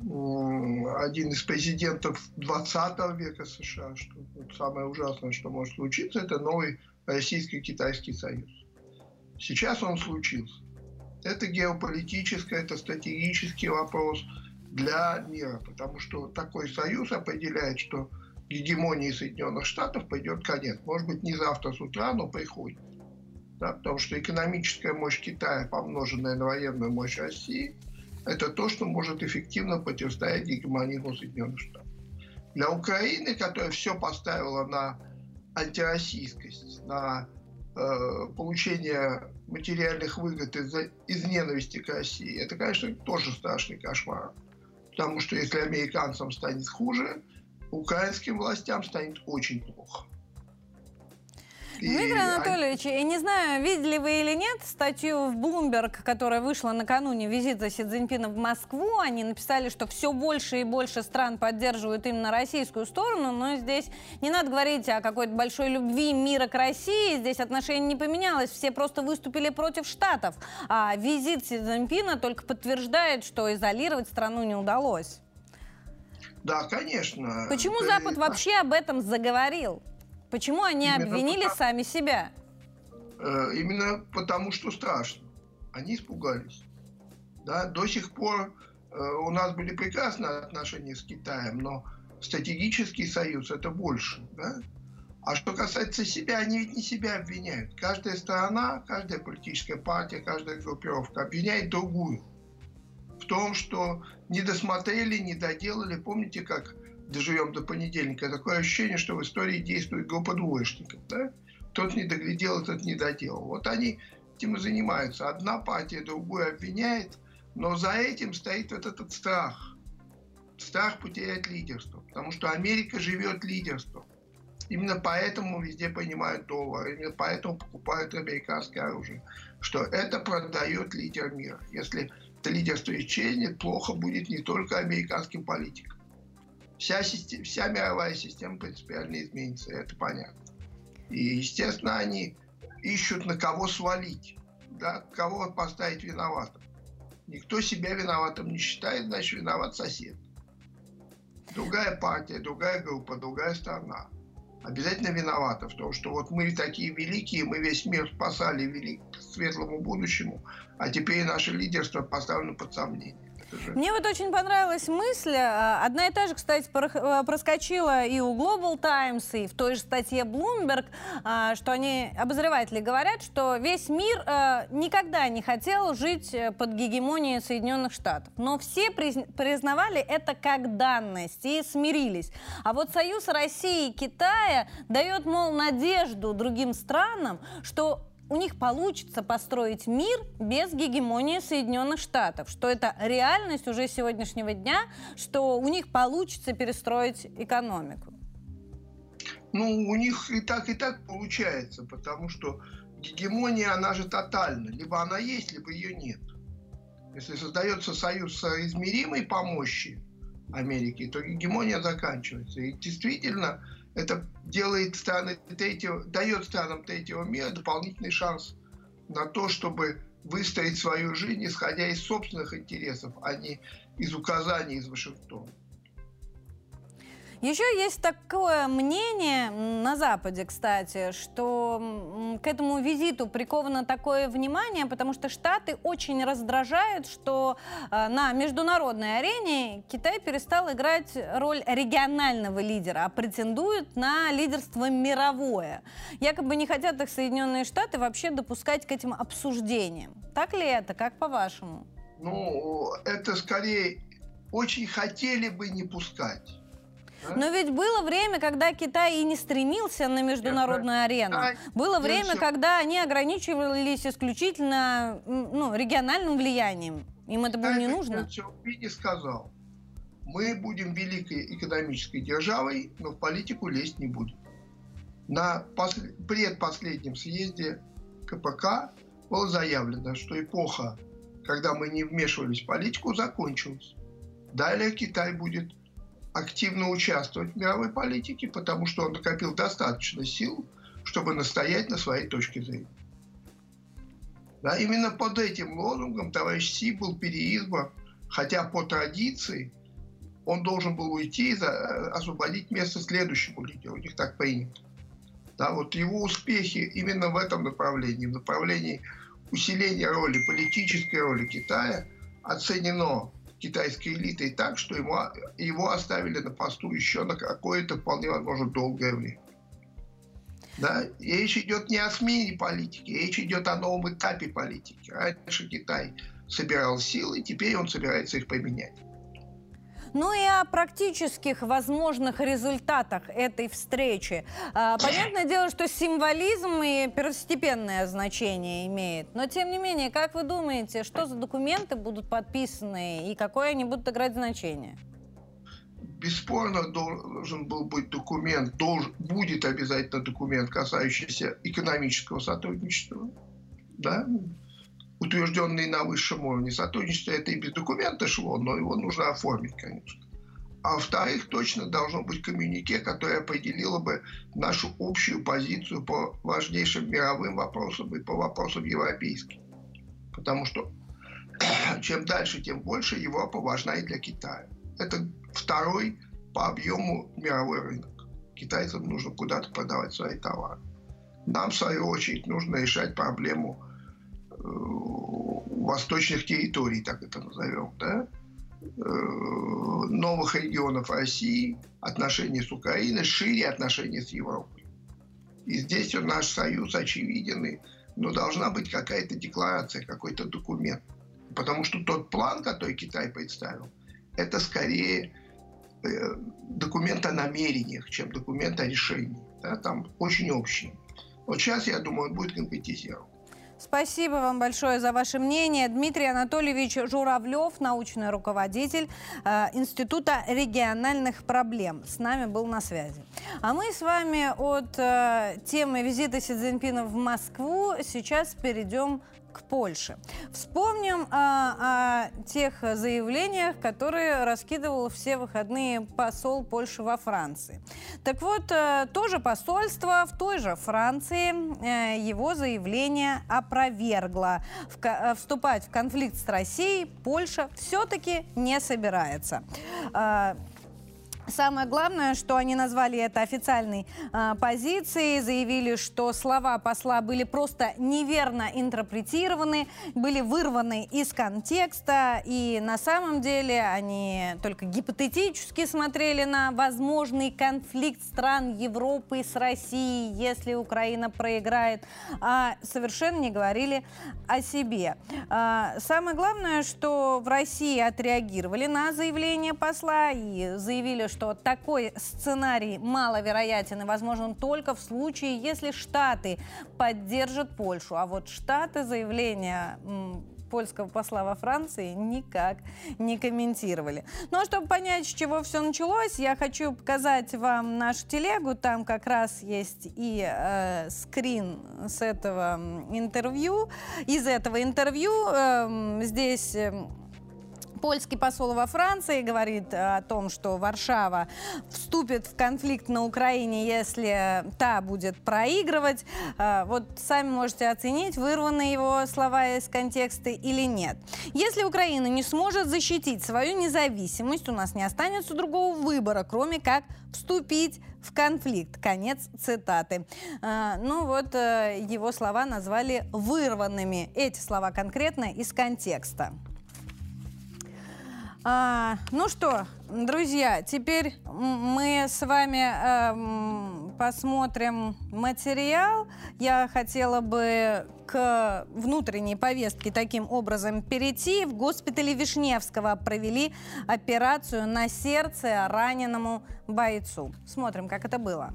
[SPEAKER 11] один из президентов 20 века США, что вот самое ужасное, что может случиться, это новый Российско-Китайский союз. Сейчас он случился. Это геополитический, это стратегический вопрос для мира, потому что такой союз определяет, что гегемонии Соединенных Штатов пойдет конец. Может быть, не завтра с утра, но приходит. Да, потому что экономическая мощь Китая, помноженная на военную мощь России – это то, что может эффективно противостоять гегемонизму Соединенных Штатов. Для Украины, которая все поставила на антироссийскость, на э, получение материальных выгод из, из ненависти к России, это, конечно, тоже страшный кошмар. Потому что если американцам станет хуже, украинским властям станет очень плохо.
[SPEAKER 1] Дмитрий Анатольевич, я не знаю, видели вы или нет статью в Bloomberg, которая вышла накануне визита Си Цзиньпина в Москву. Они написали, что все больше и больше стран поддерживают именно российскую сторону, но здесь не надо говорить о какой-то большой любви мира к России. Здесь отношение не поменялось, все просто выступили против Штатов. А визит Си Цзиньпина только подтверждает, что изолировать страну не удалось.
[SPEAKER 11] Да, конечно.
[SPEAKER 1] Почему Запад вообще об этом заговорил? Почему они именно обвинили потому, сами себя?
[SPEAKER 11] Э, именно потому, что страшно. Они испугались. Да, до сих пор э, у нас были прекрасные отношения с Китаем, но стратегический союз это больше. Да? А что касается себя, они ведь не себя обвиняют. Каждая страна, каждая политическая партия, каждая группировка обвиняет другую в том, что не досмотрели, не доделали. Помните, как доживем до понедельника, такое ощущение, что в истории действует группа двоечников. Да? Тот не доглядел, тот не доделал. Вот они этим и занимаются. Одна партия другую обвиняет, но за этим стоит вот этот страх. Страх потерять лидерство. Потому что Америка живет лидерством. Именно поэтому везде понимают доллар, именно поэтому покупают американское оружие. Что это продает лидер мира. Если это лидерство исчезнет, плохо будет не только американским политикам вся, система, вся мировая система принципиально изменится, это понятно. И, естественно, они ищут на кого свалить, да, кого поставить виноватым. Никто себя виноватым не считает, значит, виноват сосед. Другая партия, другая группа, другая страна обязательно виновата в том, что вот мы такие великие, мы весь мир спасали вели к светлому будущему, а теперь наше лидерство поставлено под сомнение.
[SPEAKER 1] Мне вот очень понравилась мысль. Э, одна и та же, кстати, э, проскочила и у Global Times, и в той же статье Bloomberg, э, что они, обозреватели, говорят, что весь мир никогда не хотел жить под гегемонией Соединенных Штатов. Но все признавали это как данность и смирились. А вот союз России и Китая дает, мол, надежду другим странам, что у них получится построить мир без гегемонии Соединенных Штатов, что это реальность уже сегодняшнего дня, что у них получится перестроить экономику.
[SPEAKER 11] Ну, у них и так, и так получается, потому что гегемония, она же тотальна. Либо она есть, либо ее нет. Если создается союз измеримой помощи Америки, то гегемония заканчивается. И действительно, это делает страны третьего, дает странам третьего мира дополнительный шанс на то, чтобы выстроить свою жизнь, исходя из собственных интересов, а не из указаний из Вашингтона.
[SPEAKER 1] Еще есть такое мнение на Западе, кстати, что к этому визиту приковано такое внимание, потому что Штаты очень раздражают, что э, на международной арене Китай перестал играть роль регионального лидера, а претендует на лидерство мировое. Якобы не хотят их Соединенные Штаты вообще допускать к этим обсуждениям. Так ли это? Как по-вашему?
[SPEAKER 11] ну, это скорее очень хотели бы не пускать.
[SPEAKER 1] Но ведь было время, когда Китай и не стремился на международную арену. Было время, когда они ограничивались исключительно ну, региональным влиянием. Им это было не нужно.
[SPEAKER 11] Я не сказал. Мы будем великой экономической державой, но в политику лезть не будем. На предпоследнем съезде КПК было заявлено, что эпоха, когда мы не вмешивались в политику, закончилась. Далее Китай будет активно участвовать в мировой политике, потому что он накопил достаточно сил, чтобы настоять на своей точке зрения. Да, именно под этим лозунгом товарищ Си был переизбран, хотя по традиции он должен был уйти и освободить место следующему лидеру. У них так принято. Да, вот его успехи именно в этом направлении, в направлении усиления роли, политической роли Китая, оценено китайской элитой так, что ему, его оставили на посту еще на какое-то, вполне возможно, долгое время. Да? Речь идет не о смене политики, речь идет о новом этапе политики. Раньше Китай собирал силы, теперь он собирается их поменять.
[SPEAKER 1] Ну и о практических возможных результатах этой встречи. А, понятное дело, что символизм и первостепенное значение имеет. Но тем не менее, как вы думаете, что за документы будут подписаны и какое они будут играть значение?
[SPEAKER 11] бесспорно должен был быть документ, должен, будет обязательно документ, касающийся экономического сотрудничества, да, утвержденный на высшем уровне. Сотрудничество это и без документа шло, но его нужно оформить, конечно. А во-вторых, точно должно быть коммюнике, которое определило бы нашу общую позицию по важнейшим мировым вопросам и по вопросам европейским. Потому что [CLEARS THROAT] чем дальше, тем больше Европа важна и для Китая. Это второй по объему мировой рынок. Китайцам нужно куда-то продавать свои товары. Нам, в свою очередь, нужно решать проблему восточных территорий, так это назовем, да, э, новых регионов России, отношения с Украиной, шире отношения с Европой. И здесь наш союз очевиден, но должна быть какая-то декларация, какой-то документ. Потому что тот план, который Китай представил, это скорее э, документ о намерениях, чем документ о решении. Да, там очень общий. Вот сейчас, я думаю, он будет конкретизирован.
[SPEAKER 1] Спасибо вам большое за ваше мнение. Дмитрий Анатольевич Журавлев, научный руководитель э, Института региональных проблем, с нами был на связи. А мы с вами от э, темы визита Си Цзиньпина в Москву сейчас перейдем к Польше. Вспомним а, о тех заявлениях, которые раскидывал все выходные посол Польши во Франции. Так вот, а, тоже посольство в той же Франции а, его заявление опровергло. А, вступать в конфликт с Россией Польша все-таки не собирается. Самое главное, что они назвали это официальной э, позицией, заявили, что слова посла были просто неверно интерпретированы, были вырваны из контекста, и на самом деле они только гипотетически смотрели на возможный конфликт стран Европы с Россией, если Украина проиграет, а совершенно не говорили о себе. Э, самое главное, что в России отреагировали на заявление посла и заявили, что что такой сценарий маловероятен и возможен только в случае, если Штаты поддержат Польшу. А вот Штаты заявления польского посла во Франции никак не комментировали. Ну а чтобы понять, с чего все началось, я хочу показать вам нашу телегу. Там как раз есть и э, скрин с этого интервью, из этого интервью. Э, здесь... Польский посол во Франции говорит э, о том, что Варшава вступит в конфликт на Украине, если та будет проигрывать. Э, вот сами можете оценить, вырваны его слова из контекста или нет. Если Украина не сможет защитить свою независимость, у нас не останется другого выбора, кроме как вступить в конфликт. Конец цитаты. Э, ну вот его слова назвали вырванными. Эти слова конкретно из контекста. А, ну что, друзья, теперь мы с вами э, посмотрим материал. Я хотела бы к внутренней повестке таким образом перейти. В госпитале Вишневского провели операцию на сердце раненому бойцу. Смотрим, как это было.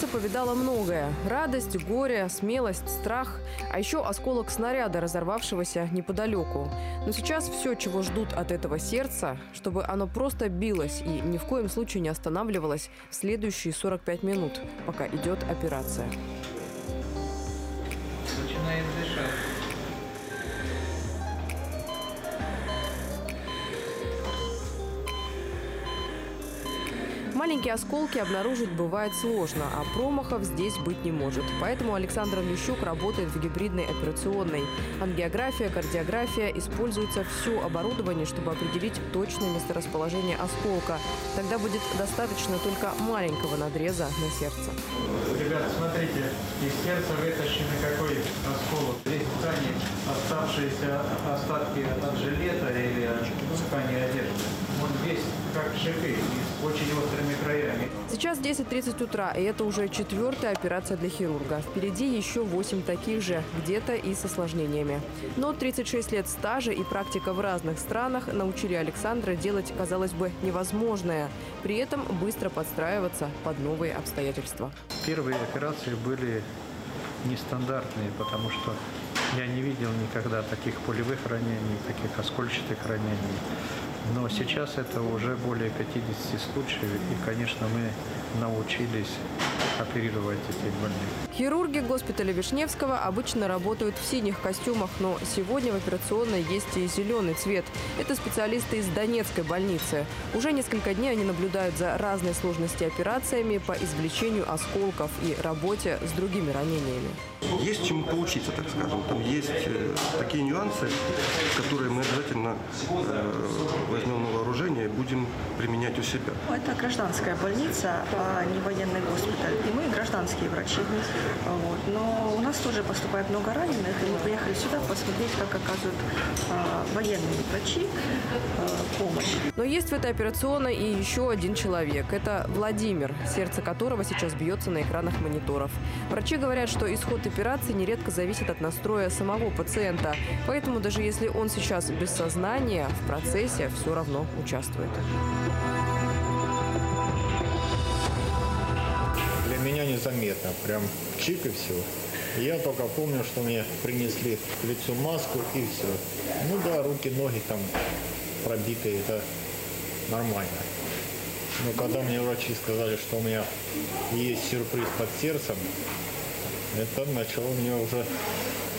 [SPEAKER 12] Сердце повидало многое. Радость, горе, смелость, страх, а еще осколок снаряда, разорвавшегося неподалеку. Но сейчас все, чего ждут от этого сердца, чтобы оно просто билось и ни в коем случае не останавливалось в следующие 45 минут, пока идет операция.
[SPEAKER 13] Начинает
[SPEAKER 12] Маленькие осколки обнаружить бывает сложно, а промахов здесь быть не может. Поэтому Александр Лещук работает в гибридной операционной. Ангиография, кардиография, используется все оборудование, чтобы определить точное месторасположение осколка. Тогда будет достаточно только маленького надреза на сердце.
[SPEAKER 13] Ребята, смотрите, из сердца вытащены какой осколок. Здесь ткани оставшиеся остатки от жилета или ткани одежды. Как шипы, с очень острыми краями.
[SPEAKER 12] Сейчас 10.30 утра, и это уже четвертая операция для хирурга. Впереди еще 8 таких же, где-то и с осложнениями. Но 36 лет стажа и практика в разных странах научили Александра делать, казалось бы, невозможное. При этом быстро подстраиваться под новые обстоятельства.
[SPEAKER 13] Первые операции были нестандартные, потому что я не видел никогда таких пулевых ранений, таких оскольчатых ранений. Но сейчас это уже более 50 случаев, и, конечно, мы научились оперировать этих больных.
[SPEAKER 12] Хирурги госпиталя Вишневского обычно работают в синих костюмах, но сегодня в операционной есть и зеленый цвет. Это специалисты из Донецкой больницы. Уже несколько дней они наблюдают за разной сложности операциями по извлечению осколков и работе с другими ранениями.
[SPEAKER 14] Есть чему поучиться, так скажем. Там есть э, такие нюансы, которые мы обязательно э, возьмем на вооружение и будем применять у себя.
[SPEAKER 15] Это гражданская больница, не военный госпиталь. И мы гражданские врачи. Вот. Но у нас тоже поступает много раненых, и мы приехали сюда посмотреть, как оказывают а, военные врачи а, помощь.
[SPEAKER 12] Но есть в этой операционной и еще один человек. Это Владимир, сердце которого сейчас бьется на экранах мониторов. Врачи говорят, что исход операции нередко зависит от настроя самого пациента. Поэтому даже если он сейчас без сознания, в процессе все равно участвует.
[SPEAKER 16] Незаметно, прям чик и все. Я только помню, что мне принесли к лицу маску и все. Ну да, руки, ноги там пробитые, это нормально. Но когда мне врачи сказали, что у меня есть сюрприз под сердцем, это начало меня уже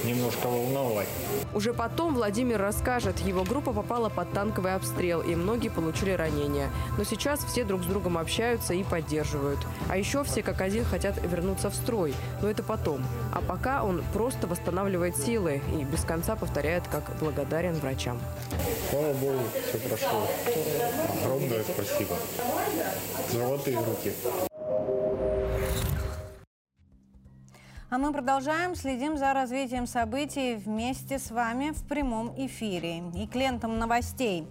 [SPEAKER 16] немножко волновать.
[SPEAKER 12] Уже потом Владимир расскажет, его группа попала под танковый обстрел, и многие получили ранения. Но сейчас все друг с другом общаются и поддерживают. А еще все как один хотят вернуться в строй. Но это потом. А пока он просто восстанавливает силы и без конца повторяет, как благодарен врачам.
[SPEAKER 16] Слава Богу, все прошло. Огромное спасибо. Золотые руки.
[SPEAKER 1] А мы продолжаем, следим за развитием событий вместе с вами в прямом эфире. И к лентам новостей.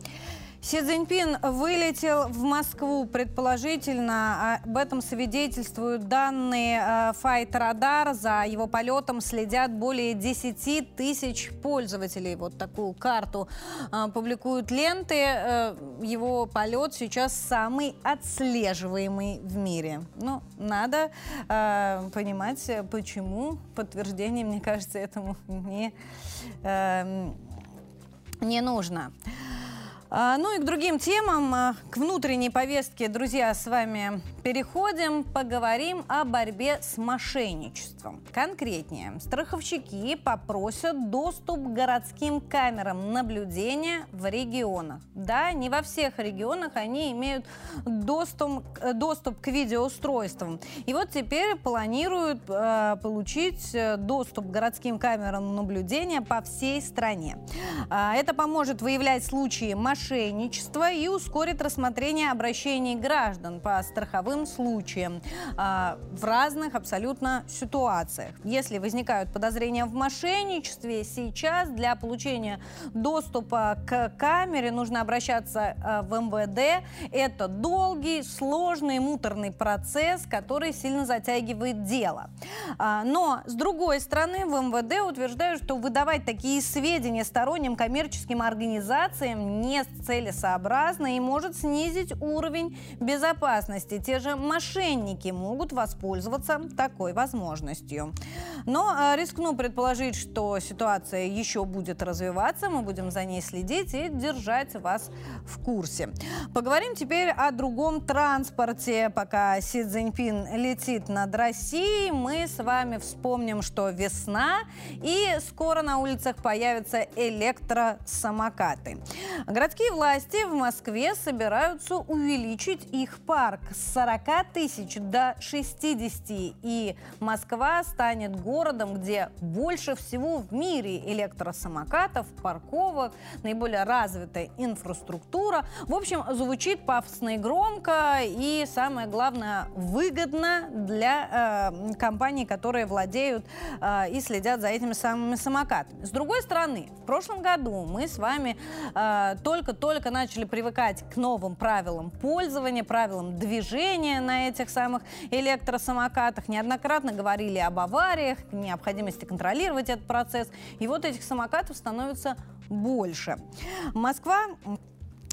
[SPEAKER 1] Си Цзиньпин вылетел в Москву, предположительно. Об этом свидетельствуют данные э, Fight Radar. За его полетом следят более 10 тысяч пользователей. Вот такую карту э, публикуют ленты. Э, его полет сейчас самый отслеживаемый в мире. Ну, надо понимать, почему. Подтверждение, мне кажется, этому не, э, не нужно. А, ну и к другим темам, а, к внутренней повестке, друзья, с вами переходим, поговорим о борьбе с мошенничеством. Конкретнее, страховщики попросят доступ к городским камерам наблюдения в регионах. Да, не во всех регионах они имеют доступ, доступ к видеоустройствам. И вот теперь планируют э, получить э, доступ к городским камерам наблюдения по всей стране. Э, это поможет выявлять случаи мошенничества мошенничества и ускорит рассмотрение обращений граждан по страховым случаям а, в разных абсолютно ситуациях. Если возникают подозрения в мошенничестве, сейчас для получения доступа к камере нужно обращаться а, в МВД. Это долгий, сложный, муторный процесс, который сильно затягивает дело. А, но, с другой стороны, в МВД утверждают, что выдавать такие сведения сторонним коммерческим организациям не целесообразно и может снизить уровень безопасности. Те же мошенники могут воспользоваться такой возможностью. Но э, рискну предположить, что ситуация еще будет развиваться, мы будем за ней следить и держать вас в курсе. Поговорим теперь о другом транспорте. Пока Си Цзиньпин летит над Россией, мы с вами вспомним, что весна и скоро на улицах появятся электросамокаты. Городские Городские власти в Москве собираются увеличить их парк с 40 тысяч до 60. И Москва станет городом, где больше всего в мире электросамокатов, парковок, наиболее развитая инфраструктура. В общем, звучит пафосно и громко, и самое главное, выгодно для э, компаний, которые владеют э, и следят за этими самыми самокатами. С другой стороны, в прошлом году мы с вами э, только только начали привыкать к новым правилам пользования, правилам движения на этих самых электросамокатах, неоднократно говорили об авариях, необходимости контролировать этот процесс. И вот этих самокатов становится больше. Москва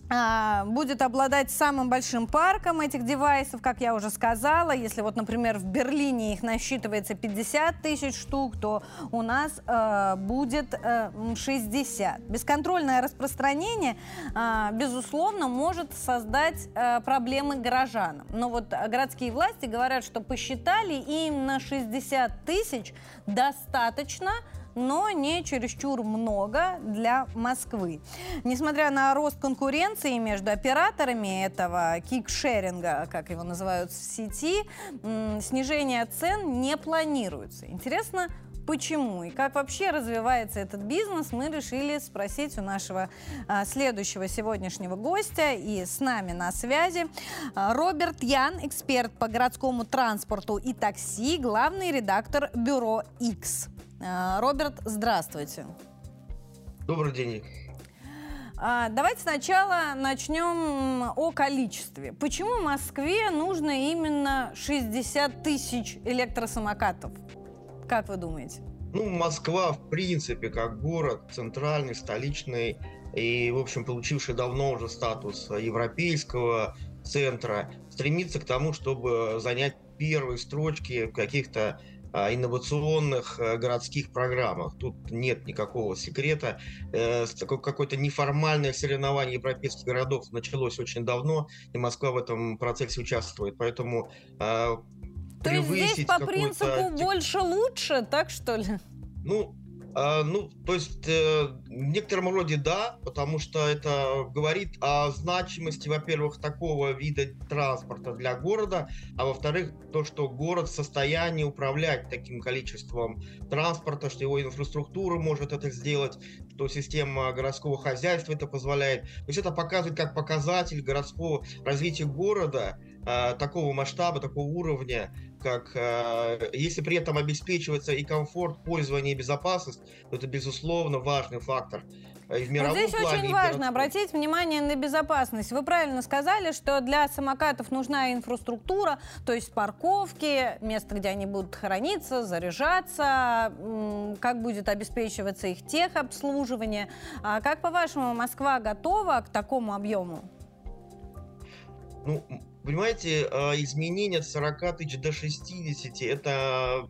[SPEAKER 1] будет обладать самым большим парком этих девайсов, как я уже сказала. Если вот, например, в Берлине их насчитывается 50 тысяч штук, то у нас э, будет э, 60. Бесконтрольное распространение, э, безусловно, может создать э, проблемы горожанам. Но вот городские власти говорят, что посчитали, им на 60 тысяч достаточно но не чересчур много для Москвы. Несмотря на рост конкуренции между операторами этого кикшеринга, как его называют в сети, снижение цен не планируется. Интересно, почему и как вообще развивается этот бизнес, мы решили спросить у нашего а, следующего сегодняшнего гостя. И с нами на связи а, Роберт Ян, эксперт по городскому транспорту и такси, главный редактор бюро X. А, Роберт, здравствуйте.
[SPEAKER 17] Добрый день.
[SPEAKER 1] А, давайте сначала начнем о количестве. Почему Москве нужно именно 60 тысяч электросамокатов? Как вы думаете?
[SPEAKER 17] Ну, Москва, в принципе, как город центральный, столичный и, в общем, получивший давно уже статус европейского центра, стремится к тому, чтобы занять первые строчки в каких-то инновационных э, городских программах. Тут нет никакого секрета. Э, какое-то неформальное соревнование европейских городов началось очень давно, и Москва в этом процессе участвует. Поэтому
[SPEAKER 1] а, то есть здесь по принципу больше лучше, так что ли?
[SPEAKER 17] Ну, ну, то есть э, в некотором роде да, потому что это говорит о значимости, во-первых, такого вида транспорта для города, а во-вторых, то, что город в состоянии управлять таким количеством транспорта, что его инфраструктура может это сделать, что система городского хозяйства это позволяет. То есть это показывает как показатель городского развития города, э, такого масштаба, такого уровня, как э, если при этом обеспечивается и комфорт пользования, и безопасность, то это, безусловно, важный фактор.
[SPEAKER 1] И в мировом вот здесь плане, очень важно обратить внимание на безопасность. Вы правильно сказали, что для самокатов нужна инфраструктура, то есть парковки, место, где они будут храниться, заряжаться, как будет обеспечиваться их техобслуживание. А как, по-вашему, Москва готова к такому объему?
[SPEAKER 17] Ну, Понимаете, а, изменение от 40 тысяч до 60, это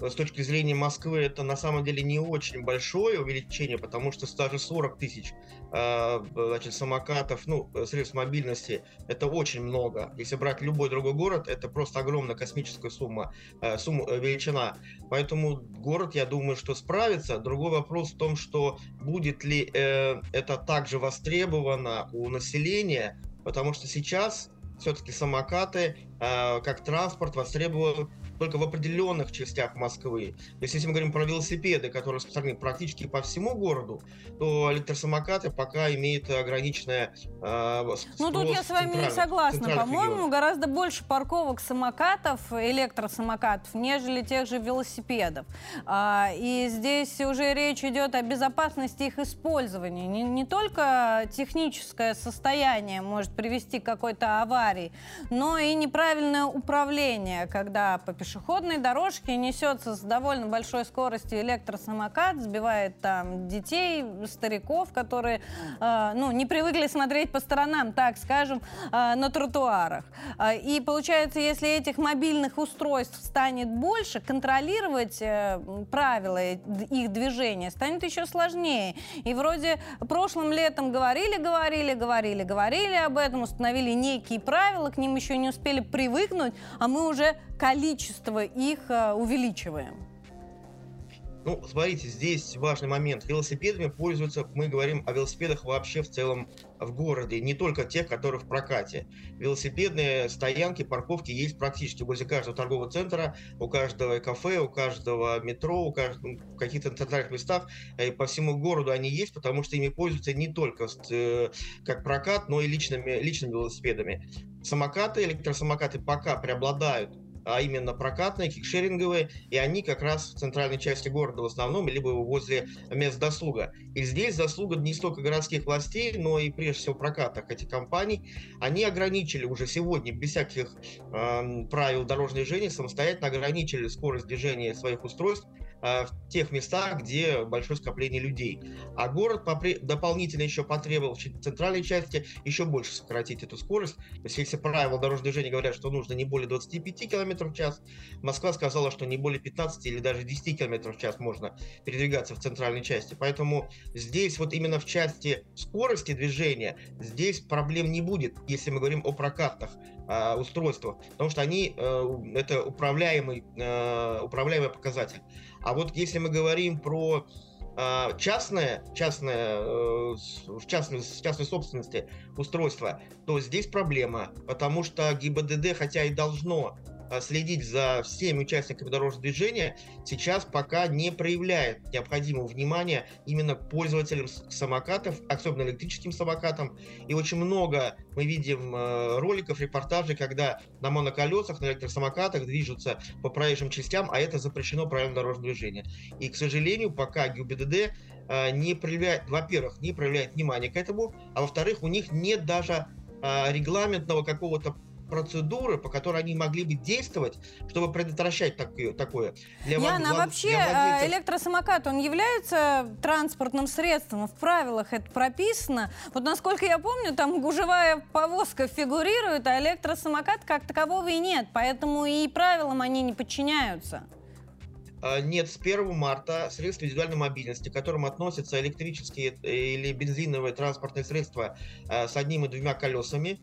[SPEAKER 17] с точки зрения Москвы, это на самом деле не очень большое увеличение, потому что даже 40 тысяч а, значит, самокатов, ну, средств мобильности, это очень много. Если брать любой другой город, это просто огромная космическая сумма, а, сумма э, величина. Поэтому город, я думаю, что справится. Другой вопрос в том, что будет ли э, это также востребовано у населения, потому что сейчас все-таки самокаты э, как транспорт востребованы только в определенных частях Москвы. То есть, если мы говорим про велосипеды, которые распространены практически по всему городу, то электросамокаты пока имеют ограниченное э,
[SPEAKER 1] Ну, тут я с вами не согласна. По-моему, гораздо больше парковок самокатов, электросамокатов, нежели тех же велосипедов. А, и здесь уже речь идет о безопасности их использования. Не, не только техническое состояние может привести к какой-то аварии, но и неправильное управление, когда по пешеходной дорожке несется с довольно большой скоростью электросамокат, сбивает там детей, стариков, которые э, ну, не привыкли смотреть по сторонам, так скажем, э, на тротуарах. Э, и получается, если этих мобильных устройств станет больше, контролировать э, правила их движения станет еще сложнее. И вроде прошлым летом говорили, говорили, говорили, говорили об этом, установили некие правила, к ним еще не успели привыкнуть, а мы уже количество их э, увеличиваем?
[SPEAKER 17] Ну, смотрите, здесь важный момент. Велосипедами пользуются, мы говорим о велосипедах вообще в целом в городе, не только тех, которые в прокате. Велосипедные стоянки, парковки есть практически возле каждого торгового центра, у каждого кафе, у каждого метро, у каждого, в каких-то центральных местах. И по всему городу они есть, потому что ими пользуются не только э, как прокат, но и личными, личными велосипедами. Самокаты, электросамокаты пока преобладают а именно прокатные, кикшеринговые, и они как раз в центральной части города в основном, либо возле мест досуга. И здесь заслуга не столько городских властей, но и прежде всего прокатных этих компаний. Они ограничили уже сегодня, без всяких э, правил дорожного движения, самостоятельно ограничили скорость движения своих устройств в тех местах, где большое скопление людей. А город дополнительно еще потребовал в центральной части еще больше сократить эту скорость. То есть если правила дорожного движения говорят, что нужно не более 25 км в час, Москва сказала, что не более 15 или даже 10 км в час можно передвигаться в центральной части. Поэтому здесь вот именно в части скорости движения здесь проблем не будет, если мы говорим о прокатных э, устройствах, потому что они э, это управляемый, э, управляемый показатель. А вот если мы говорим про а, частное, частное, э, в частной, частной собственности устройство, то здесь проблема, потому что ГИБДД, хотя и должно а, следить за всеми участниками дорожного движения, сейчас пока не проявляет необходимого внимания именно пользователям самокатов, особенно электрическим самокатам. И очень много мы видим э, роликов, репортажей, когда на моноколесах, на электросамокатах движутся по проезжим частям, а это запрещено правилам дорожного движения. И, к сожалению, пока ГИБДД э, не проявляет, во-первых, не проявляет внимания к этому, а во-вторых, у них нет даже э, регламентного какого-то процедуры, по которой они могли бы действовать, чтобы предотвращать такое. такое.
[SPEAKER 1] Для Яна, вод... вообще для владельцев... Э, электросамокат, он является транспортным средством? В правилах это прописано. Вот насколько я помню, там гужевая повозка фигурирует, а электросамокат как такового и нет. Поэтому и правилам они не подчиняются.
[SPEAKER 17] А, нет, с 1 марта средства индивидуальной мобильности, к которым относятся электрические э, или бензиновые транспортные средства э, с одним и двумя колесами,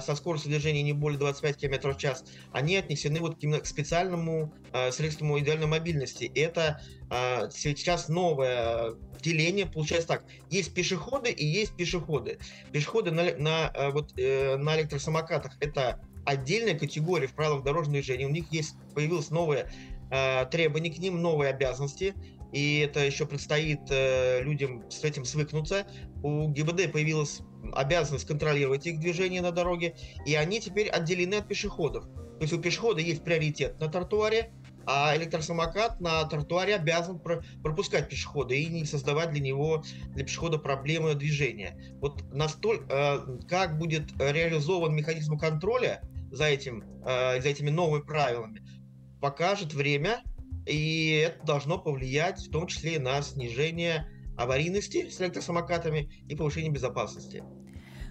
[SPEAKER 17] со скоростью движения не более 25 км в час, они отнесены вот к специальному э, средству идеальной мобильности. Это э, сейчас новое деление, получается так, есть пешеходы и есть пешеходы. Пешеходы на, на, вот, на электросамокатах это отдельная категория в правилах дорожного движения. У них есть, появилось новое требования к ним, новые обязанности и это еще предстоит э, людям с этим свыкнуться. У ГИБД появилась обязанность контролировать их движение на дороге, и они теперь отделены от пешеходов. То есть у пешехода есть приоритет на тротуаре, а электросамокат на тротуаре обязан про пропускать пешехода и не создавать для него, для пешехода проблемы движения. Вот настолько, э, как будет реализован механизм контроля за, этим, э, за этими новыми правилами, покажет время, и это должно повлиять в том числе и на снижение аварийности с электросамокатами и повышение безопасности.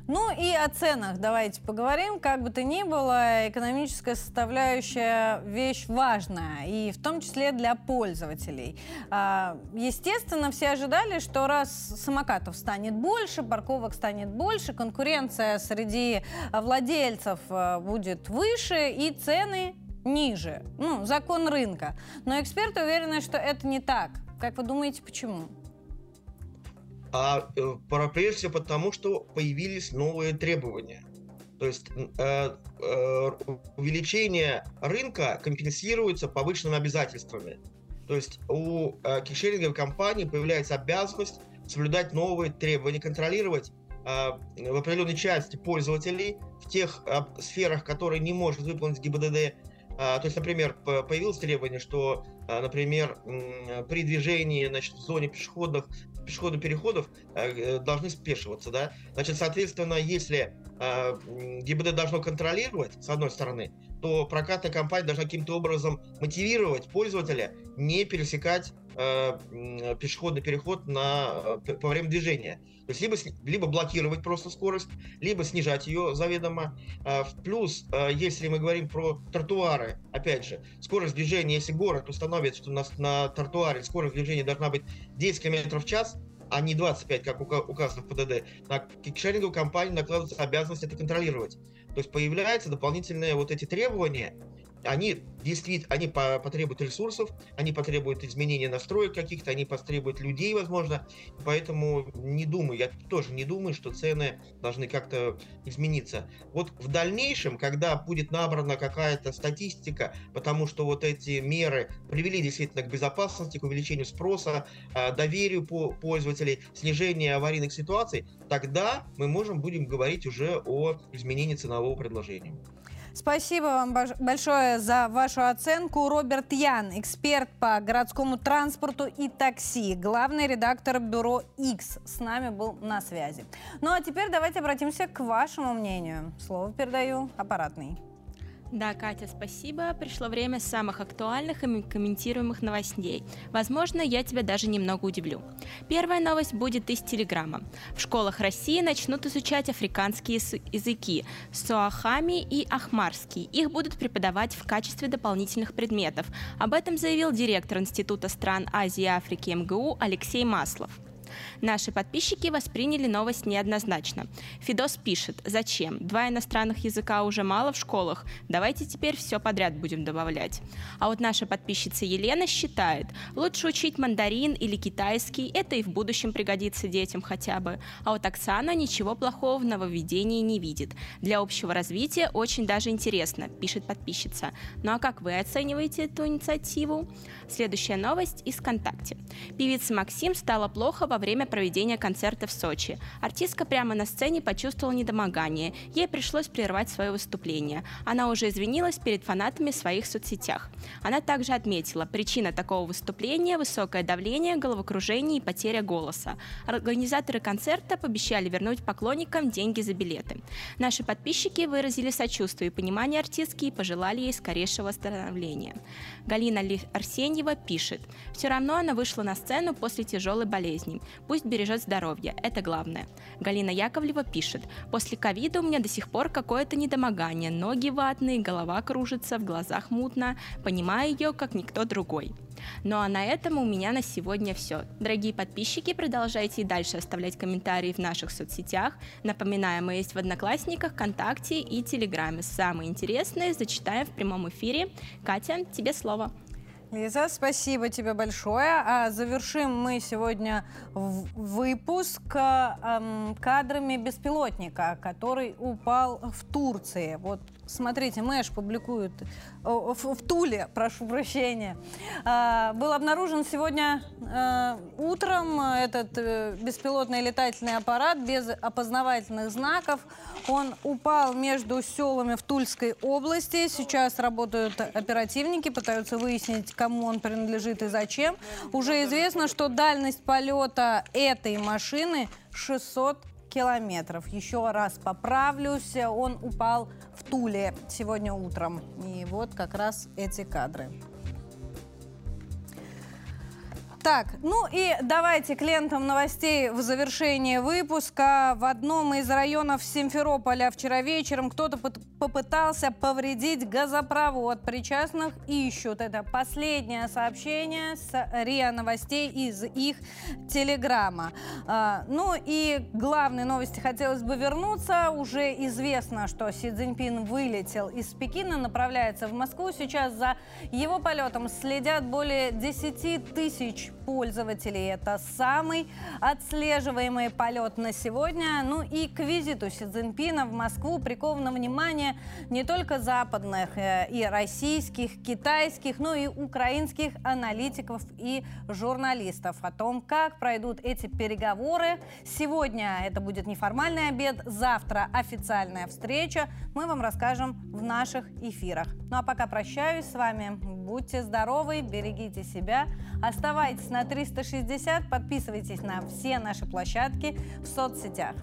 [SPEAKER 1] Ну и о ценах давайте поговорим. Как бы то ни было, экономическая составляющая вещь важная, и в том числе для пользователей. А, естественно, все ожидали, что раз самокатов станет больше, парковок станет больше, конкуренция среди владельцев э, будет выше, и цены ниже. Ну, закон рынка. Но эксперты уверены, что это не так. Как вы думаете, почему?
[SPEAKER 17] А э, прежде всего потому, что появились новые требования. То есть э, э, увеличение рынка компенсируется повышенными обязательствами. То есть у э, кишеринговой компании появляется обязанность соблюдать новые требования, контролировать э, в определенной части пользователей в тех э, сферах, которые не может выполнить ГИБДД. То есть, например, появилось требование, что, например, при движении значит, в зоне пешеходных пешеходных переходов э, э, должны спешиваться, да. Значит, соответственно, если э, ГИБД должно контролировать, с одной стороны, то прокатная компания должна каким-то образом мотивировать пользователя не пересекать э, пешеходный переход на, э, по время движения. То есть либо, либо блокировать просто скорость, либо снижать ее заведомо. Э, плюс, э, если мы говорим про тротуары, опять же, скорость движения, если город установит, что у нас на тротуаре скорость движения должна быть 10 км в час, а не 25, как указано в ПДД, на кикшеринговую компанию накладывается обязанность это контролировать. То есть появляются дополнительные вот эти требования, они действительно, они потребуют ресурсов, они потребуют изменения настроек каких-то, они потребуют людей, возможно, поэтому не думаю, я тоже не думаю, что цены должны как-то измениться. Вот в дальнейшем, когда будет набрана какая-то статистика, потому что вот эти меры привели действительно к безопасности, к увеличению спроса, а, доверию пользователей, снижению аварийных ситуаций, тогда мы можем будем говорить уже о изменении ценового предложения.
[SPEAKER 1] Спасибо вам большое за вашу оценку. Роберт Ян, эксперт по городскому транспорту и такси, главный редактор бюро X, с нами был на связи. Ну а теперь давайте обратимся к вашему мнению. Слово передаю аппаратный.
[SPEAKER 10] Да, Катя, спасибо. Пришло время самых актуальных и комментируемых новостей. Возможно, я тебя даже немного удивлю. Первая новость будет из Телеграма. В школах России начнут изучать африканские языки – суахами и ахмарский. Их будут преподавать в качестве дополнительных предметов. Об этом заявил директор Института стран Азии и Африки МГУ Алексей Маслов. Наши подписчики восприняли новость неоднозначно. Фидос пишет, зачем? Два иностранных языка уже мало в школах, давайте теперь все подряд будем добавлять. А вот наша подписчица Елена считает, лучше учить мандарин или китайский, это и в будущем пригодится детям хотя бы. А вот Оксана ничего плохого в нововведении не видит. Для общего развития очень даже интересно, пишет подписчица. Ну а как вы оцениваете эту инициативу? Следующая новость из ВКонтакте. Певица Максим стала плохо во время проведения концерта в Сочи. Артистка прямо на сцене почувствовала недомогание. Ей пришлось прервать свое выступление. Она уже извинилась перед фанатами в своих соцсетях. Она также отметила, причина такого выступления – высокое давление, головокружение и потеря голоса. Организаторы концерта пообещали вернуть поклонникам деньги за билеты. Наши подписчики выразили сочувствие и понимание артистки и пожелали ей скорейшего восстановления. Галина Арсеньева пишет, «Все равно она вышла на сцену после тяжелой болезни. Пусть бережет здоровье, это главное. Галина Яковлева пишет, после ковида у меня до сих пор какое-то недомогание, ноги ватные, голова кружится, в глазах мутно, понимаю ее, как никто другой. Ну а на этом у меня на сегодня все. Дорогие подписчики, продолжайте и дальше оставлять комментарии в наших соцсетях. Напоминаю, мы есть в Одноклассниках, ВКонтакте и Телеграме. Самые интересные зачитаем в прямом эфире. Катя, тебе слово.
[SPEAKER 1] Лиза, спасибо тебе большое. А завершим мы сегодня выпуск эм, кадрами беспилотника, который упал в Турции. Вот смотрите, Мэш публикует в, в Туле, прошу прощения. А, был обнаружен сегодня а, утром этот э, беспилотный летательный аппарат без опознавательных знаков. Он упал между селами в Тульской области. Сейчас работают оперативники, пытаются выяснить, кому он принадлежит и зачем. Уже известно, что дальность полета этой машины 600 километров. Еще раз поправлюсь, он упал в Туле сегодня утром. И вот как раз эти кадры. Так, ну и давайте к лентам новостей в завершении выпуска. В одном из районов Симферополя вчера вечером кто-то попытался повредить газопровод. Причастных ищут. Это последнее сообщение с РИА Новостей из их телеграмма. А, ну и главной новости хотелось бы вернуться. Уже известно, что Си Цзиньпин вылетел из Пекина, направляется в Москву. Сейчас за его полетом следят более 10 тысяч пользователей. Это самый отслеживаемый полет на сегодня. Ну и к визиту Си Цзиньпина в Москву приковано внимание не только западных э, и российских, китайских, но и украинских аналитиков и журналистов о том, как пройдут эти переговоры. Сегодня это будет неформальный обед, завтра официальная встреча. Мы вам расскажем в наших эфирах. Ну а пока прощаюсь с вами. Будьте здоровы, берегите себя, оставайтесь на 360, подписывайтесь на все наши площадки в соцсетях.